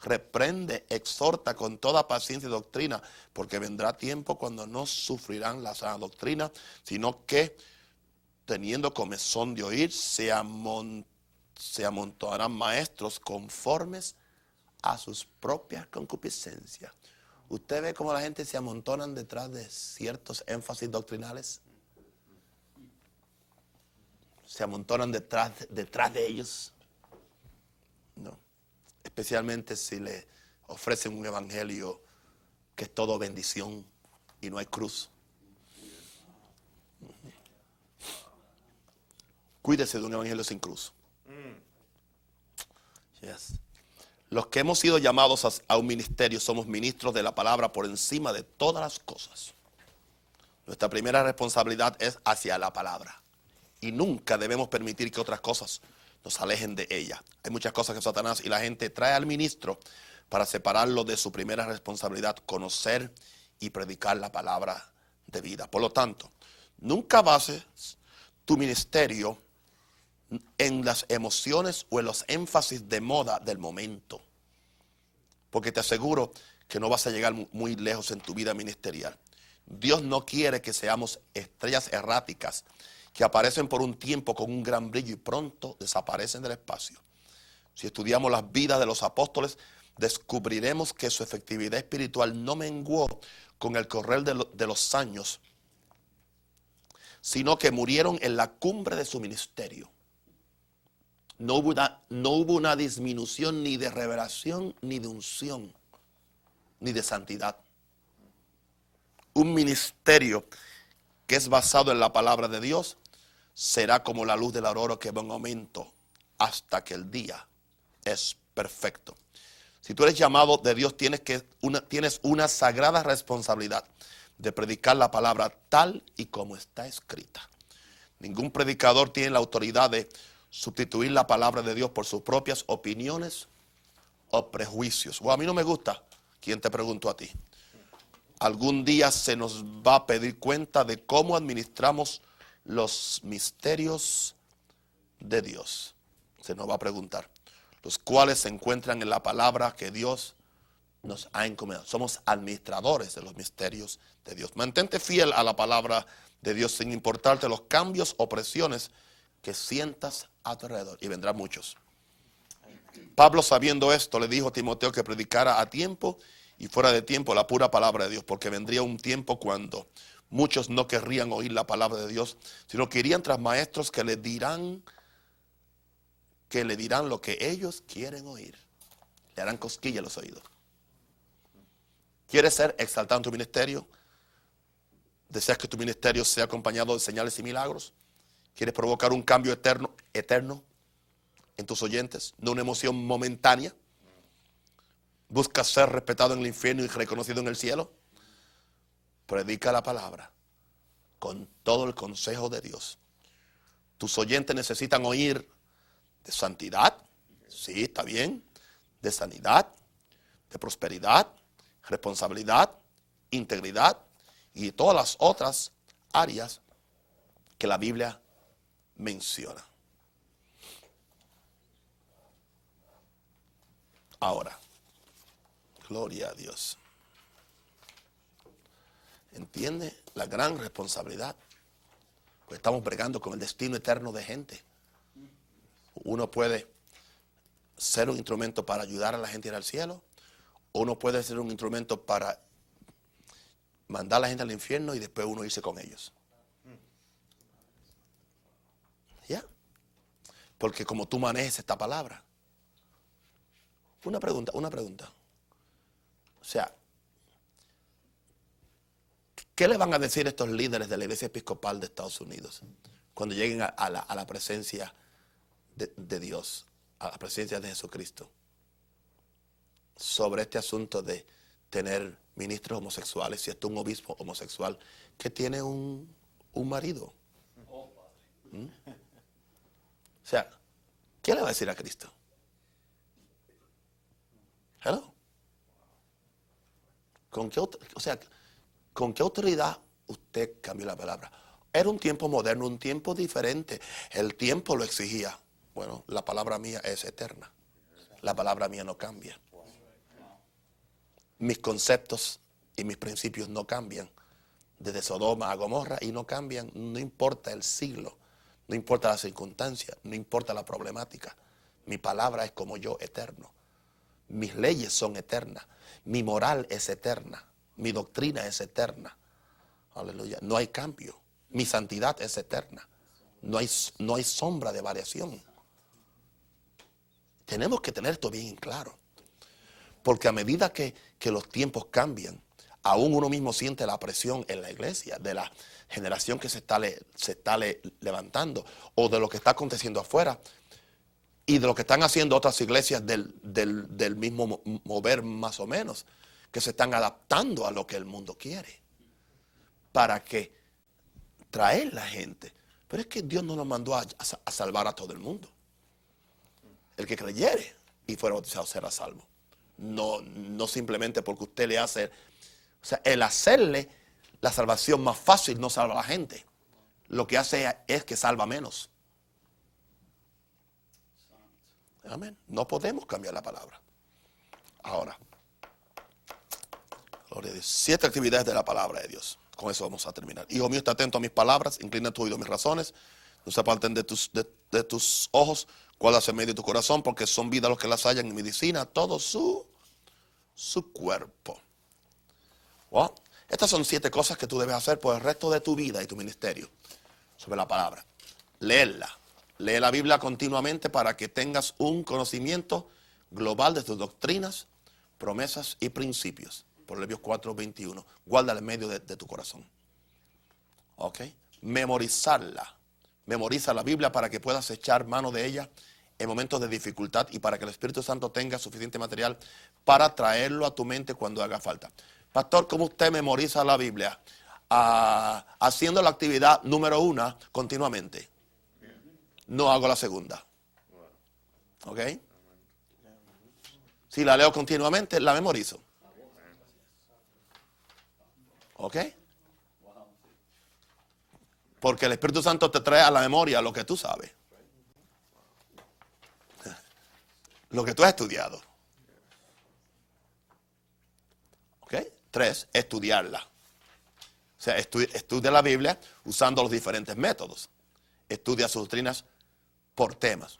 Speaker 1: reprende, exhorta con toda paciencia y doctrina, porque vendrá tiempo cuando no sufrirán la sana doctrina, sino que teniendo comezón de oír, se, se amontonarán maestros conformes a sus propias concupiscencias. ¿Usted ve cómo la gente se amontonan detrás de ciertos énfasis doctrinales? Se amontonan detrás, detrás de ellos. No especialmente si le ofrecen un evangelio que es todo bendición y no hay cruz. Cuídese de un evangelio sin cruz. Los que hemos sido llamados a, un ministerio somos ministros de la palabra por encima de todas las cosas. Nuestra primera responsabilidad es hacia la palabra. Y nunca debemos permitir que otras cosas nos alejen de ella. Hay muchas cosas que Satanás y la gente trae al ministro para separarlo de su primera responsabilidad, conocer y predicar la palabra de vida. Por lo tanto, nunca bases tu ministerio en las emociones o en los énfasis de moda del momento. Porque te aseguro que no vas a llegar muy lejos en tu vida ministerial. Dios no quiere que seamos estrellas erráticas que aparecen por un tiempo con un gran brillo y pronto desaparecen del espacio. Si estudiamos las vidas de los apóstoles, descubriremos que su efectividad espiritual no menguó con el correr de, los años, sino que murieron en la cumbre de su ministerio. No hubo, una, disminución ni de revelación, ni de unción, ni de santidad. Un ministerio que es basado en la palabra de Dios será como la luz del aurora que va en aumento hasta que el día es perfecto. Si tú eres llamado de Dios, tienes, que una, tienes una sagrada responsabilidad de predicar la palabra tal y como está escrita. Ningún predicador tiene la autoridad de sustituir la palabra de Dios por sus propias opiniones o prejuicios. O a mí no me gusta. ¿Quién te preguntó a ti? Algún día se nos va a pedir cuenta de cómo administramos los misterios de Dios. Se nos va a preguntar. Los cuales se encuentran en la palabra que Dios nos ha encomendado. Somos administradores de los misterios de Dios. Mantente fiel a la palabra de Dios sin importarte los cambios o presiones que sientas a tu alrededor. Y vendrán muchos. Pablo sabiendo esto le dijo a Timoteo que predicara a tiempo y fuera de tiempo la pura palabra de Dios, porque vendría un tiempo cuando muchos no querrían oír la palabra de Dios, sino que irían tras maestros que le dirán que le dirán lo que ellos quieren oír. Le harán cosquilla a los oídos. ¿Quieres ser exaltado en tu ministerio? ¿Deseas que tu ministerio sea acompañado de señales y milagros? ¿Quieres provocar un cambio eterno, eterno en tus oyentes? No una emoción momentánea. ¿Buscas ser respetado en el infierno y reconocido en el cielo? Predica la palabra con todo el consejo de Dios. Tus oyentes necesitan oír de santidad, sí, está bien, de sanidad, de prosperidad, responsabilidad, integridad y todas las otras áreas que la Biblia menciona. Ahora, gloria a Dios. ¿Entiende la gran responsabilidad? Pues estamos bregando con el destino eterno de gente. Uno puede ser un instrumento para ayudar a la gente a ir al cielo, o uno puede ser un instrumento para mandar a la gente al infierno y después uno irse con ellos. ¿Ya? Porque como tú manejes esta palabra. Una pregunta, una pregunta. O sea, ¿qué le van a decir estos líderes de la iglesia episcopal de Estados Unidos cuando lleguen a, la, presencia de, Dios, a la presencia de Jesucristo? Sobre este asunto de tener ministros homosexuales, si esto es un obispo homosexual que tiene un, marido. ¿Mm? O sea, ¿qué le va a decir a Cristo? Hello. ¿Con qué, o sea, ¿con qué autoridad usted cambió la palabra? Era un tiempo moderno, un tiempo diferente. El tiempo lo exigía. Bueno, la palabra mía es eterna. La palabra mía no cambia mis conceptos y mis principios no cambian. Desde Sodoma a Gomorra y no cambian, no importa el siglo, no importa la circunstancia, no importa la problemática. Mi palabra es como yo eterno. Mis leyes son eternas. Mi moral es eterna. Mi doctrina es eterna. Aleluya. No hay cambio. Mi santidad es eterna. No hay, no hay sombra de variación. Tenemos que tener esto bien claro. Porque a medida que, los tiempos cambian, aún uno mismo siente la presión en la iglesia de la generación que se está, se está levantando o de lo que está aconteciendo afuera y de lo que están haciendo otras iglesias del, del, mismo mover más o menos, que se están adaptando a lo que el mundo quiere para que traer la gente. Pero es que Dios no nos mandó a, a salvar a todo el mundo. El que creyere y fuera bautizado será salvo. No, no simplemente porque usted le hace. O sea, el hacerle la salvación más fácil no salva a la gente. Lo que hace es que salva menos. Amén. No podemos cambiar la palabra. Ahora, gloria a Dios. Siete actividades de la palabra de Dios. Con eso vamos a terminar. Hijo mío, está atento a mis palabras, inclina tu oído a mis razones. No se aparten de tus, ojos hace en medio de tu corazón, porque son vida los que las hallan en medicina, todo su cuerpo. Estas son siete cosas que tú debes hacer por el resto de tu vida y tu ministerio sobre la palabra. Leerla. Lee la Biblia continuamente para que tengas un conocimiento global de tus doctrinas, promesas y principios. Proverbios 4, 21. Guárdala en medio de, de tu corazón. ¿Ok? Memorizarla. Memoriza la Biblia para que puedas echar mano de ella en momentos de dificultad y para que el Espíritu Santo tenga suficiente material para traerlo a tu mente cuando haga falta. Pastor, ¿cómo usted memoriza la Biblia? Ah, haciendo la actividad número una continuamente. No hago la segunda. ¿Ok? Si la leo continuamente, la memorizo. ¿Ok? Porque el Espíritu Santo te trae a la memoria lo que tú sabes. [LAUGHS] Lo que tú has estudiado. ¿Ok? Tres, estudiarla. O sea, estudia la Biblia usando los diferentes métodos. Estudia sus doctrinas por temas.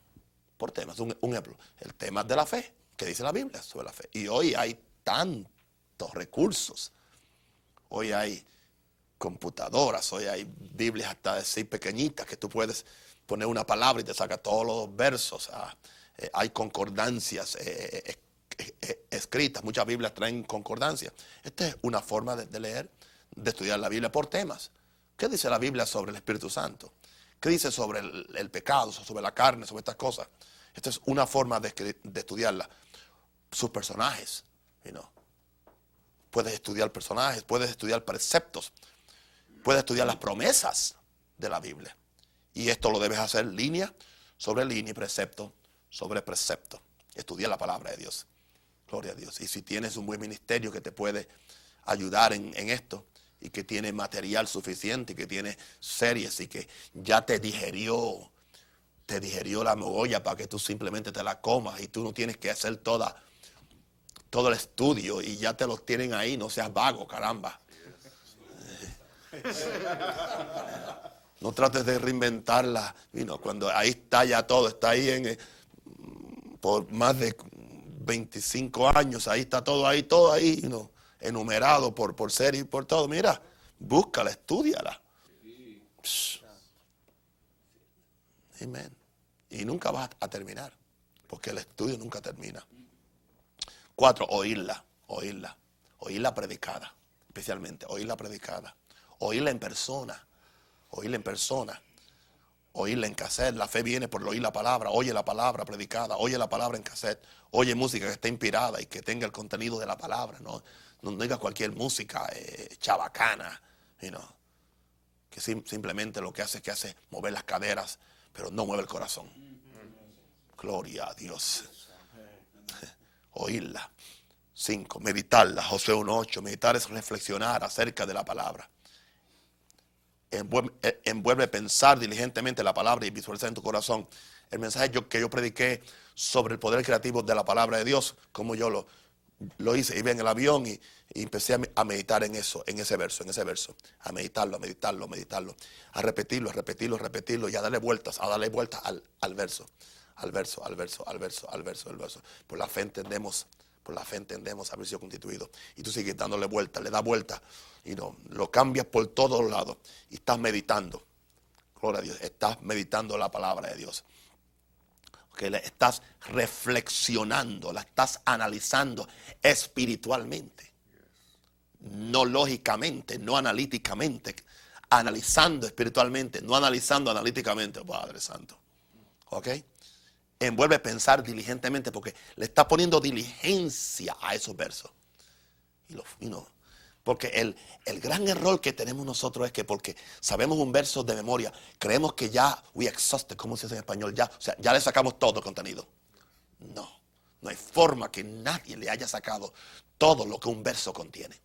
Speaker 1: Por temas. Un, ejemplo, el tema de la fe, que dice la Biblia sobre la fe. Y hoy hay tantos recursos. Hoy hay computadoras, hoy hay Biblias hasta de pequeñitas que tú puedes poner una palabra y te saca todos los versos. Ah, eh, hay concordancias eh, eh, escritas, muchas Biblias traen concordancias. Esta es una forma de, leer, de estudiar la Biblia por temas. ¿Qué dice la Biblia sobre el Espíritu Santo? ¿Qué dice sobre el, pecado, sobre la carne, sobre estas cosas? Esta es una forma de, estudiarla. Sus personajes, Puedes estudiar personajes, puedes estudiar preceptos, puedes estudiar las promesas de la Biblia. Y esto lo debes hacer línea sobre línea y precepto sobre precepto. Estudia la palabra de Dios. Gloria a Dios. Y si tienes un buen ministerio que te puede ayudar en, esto y que tiene material suficiente y que tiene series y que ya te digerió, te digerió la mogolla para que tú simplemente te la comas y tú no tienes que hacer toda, todo el estudio y ya te los tienen ahí, no seas vago, caramba. No trates de reinventarla. cuando ahí está ya todo, está ahí en, por más de 25 años, ahí está todo ahí, todo ahí, enumerado por, por serie y por todo. Mira, búscala, estudiala. Amén. Y nunca vas a terminar, porque el estudio nunca termina. Cuatro, oírla, oírla, oírla predicada, especialmente, oírla predicada oírla en persona, oírla en persona, oírla en cassette. La fe viene por oír la palabra, oye la palabra predicada, oye la palabra en cassette, oye música que esté inspirada y que tenga el contenido de la palabra, no, no diga cualquier música eh, chabacana, que simplemente lo que hace es que hace mover las caderas, pero no mueve el corazón. Gloria a Dios. [LAUGHS] Oírla. Cinco, meditarla. José 1.8. Meditar es reflexionar acerca de la palabra. Eh, envuelve, pensar diligentemente la palabra y visualizar en tu corazón el mensaje que yo prediqué sobre el poder creativo de la palabra de Dios, como yo lo, lo hice, iba en el avión y, empecé a, meditar en eso, en ese verso, en ese verso, a meditarlo, a meditarlo, a meditarlo, a repetirlo, a repetirlo, a repetirlo y a darle vueltas, a darle vueltas al, al verso, al verso, al verso, al verso, al verso, al verso. Por la fe entendemos por la fe entendemos haber sido constituido. Y tú sigues dándole vuelta, le das vuelta y no, lo cambias por todos lados y estás meditando. Gloria a Dios, estás meditando la palabra de Dios. Que le estás reflexionando, la estás analizando espiritualmente. No lógicamente, no analíticamente. Analizando espiritualmente, no analizando analíticamente, Padre Santo. ¿Ok? Envuelve pensar diligentemente porque le está poniendo diligencia a esos versos. Y, no, porque el, el, gran error que tenemos nosotros es que porque sabemos un verso de memoria, creemos que ya we exhausted, como se dice en español, ya, o sea, ya le sacamos todo el contenido. No, no hay forma que nadie le haya sacado todo lo que un verso contiene.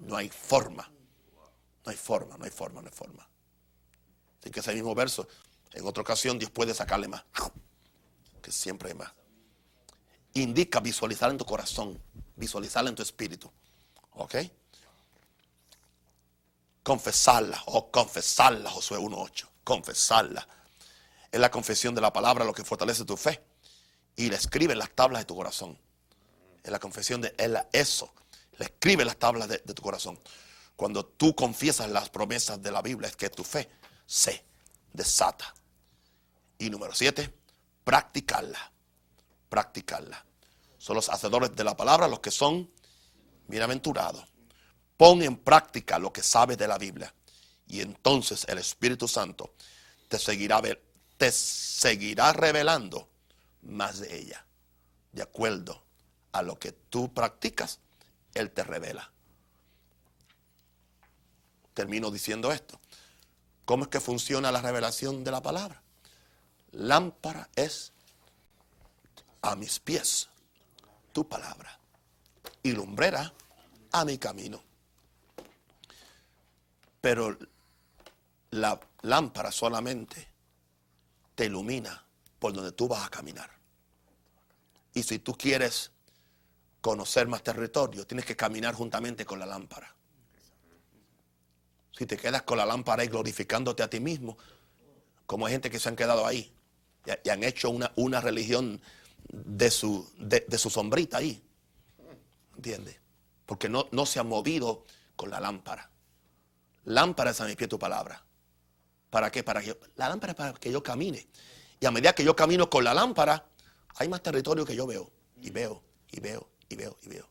Speaker 1: No hay forma. No hay forma, no hay forma, no hay forma. Así que ese mismo verso, en otra ocasión Dios puede sacarle más que siempre hay más. Indica visualizar en tu corazón, visualizarla en tu espíritu. ¿Ok? Confesarla, o oh, confesarla, Josué 1.8. Confesarla. Es la confesión de la palabra lo que fortalece tu fe. Y la escribe en las tablas de tu corazón. Es la confesión de él, eso. Le escribe en las tablas de, de tu corazón. Cuando tú confiesas las promesas de la Biblia, es que tu fe se desata. Y número 7, practicarla. Practicarla. Son los hacedores de la palabra los que son bienaventurados. Pon en práctica lo que sabes de la Biblia. Y entonces el Espíritu Santo te seguirá, te seguirá revelando más de ella. De acuerdo a lo que tú practicas, Él te revela. Termino diciendo esto. ¿Cómo es que funciona la revelación de la palabra? Lámpara es a mis pies tu palabra y lumbrera a mi camino. Pero la lámpara solamente te ilumina por donde tú vas a caminar. Y si tú quieres conocer más territorio, tienes que caminar juntamente con la lámpara. Si te quedas con la lámpara y glorificándote a ti mismo, como hay gente que se han quedado ahí y, han hecho una, una religión de su, de, su sombrita ahí. ¿Entiendes? Porque no, no se ha movido con la lámpara. Lámpara es a mi pie tu palabra. ¿Para qué? Para que la lámpara es para que yo camine. Y a medida que yo camino con la lámpara, hay más territorio que yo veo. Y veo, y veo, y veo, y veo.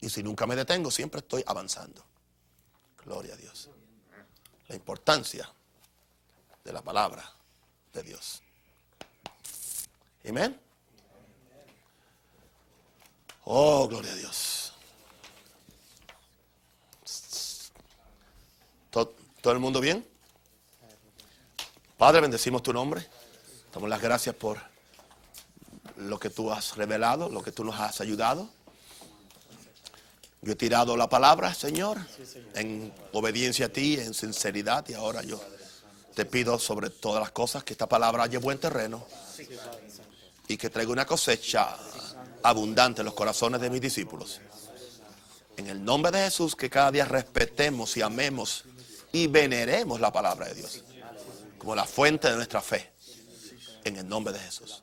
Speaker 1: Y si nunca me detengo, siempre estoy avanzando. Gloria a Dios. La importancia de la palabra de Dios. Amén. Oh, gloria a Dios. ¿Todo, ¿Todo, el mundo bien? Padre, bendecimos tu nombre. Damos las gracias por lo que tú has revelado, lo que tú nos has ayudado. Yo he tirado la palabra, Señor, en obediencia a ti, en sinceridad, y ahora yo te pido sobre todas las cosas que esta palabra haya buen terreno y que traiga una cosecha abundante en los corazones de mis discípulos. En el nombre de Jesús, que cada día respetemos y amemos y veneremos la palabra de Dios como la fuente de nuestra fe. En el nombre de Jesús.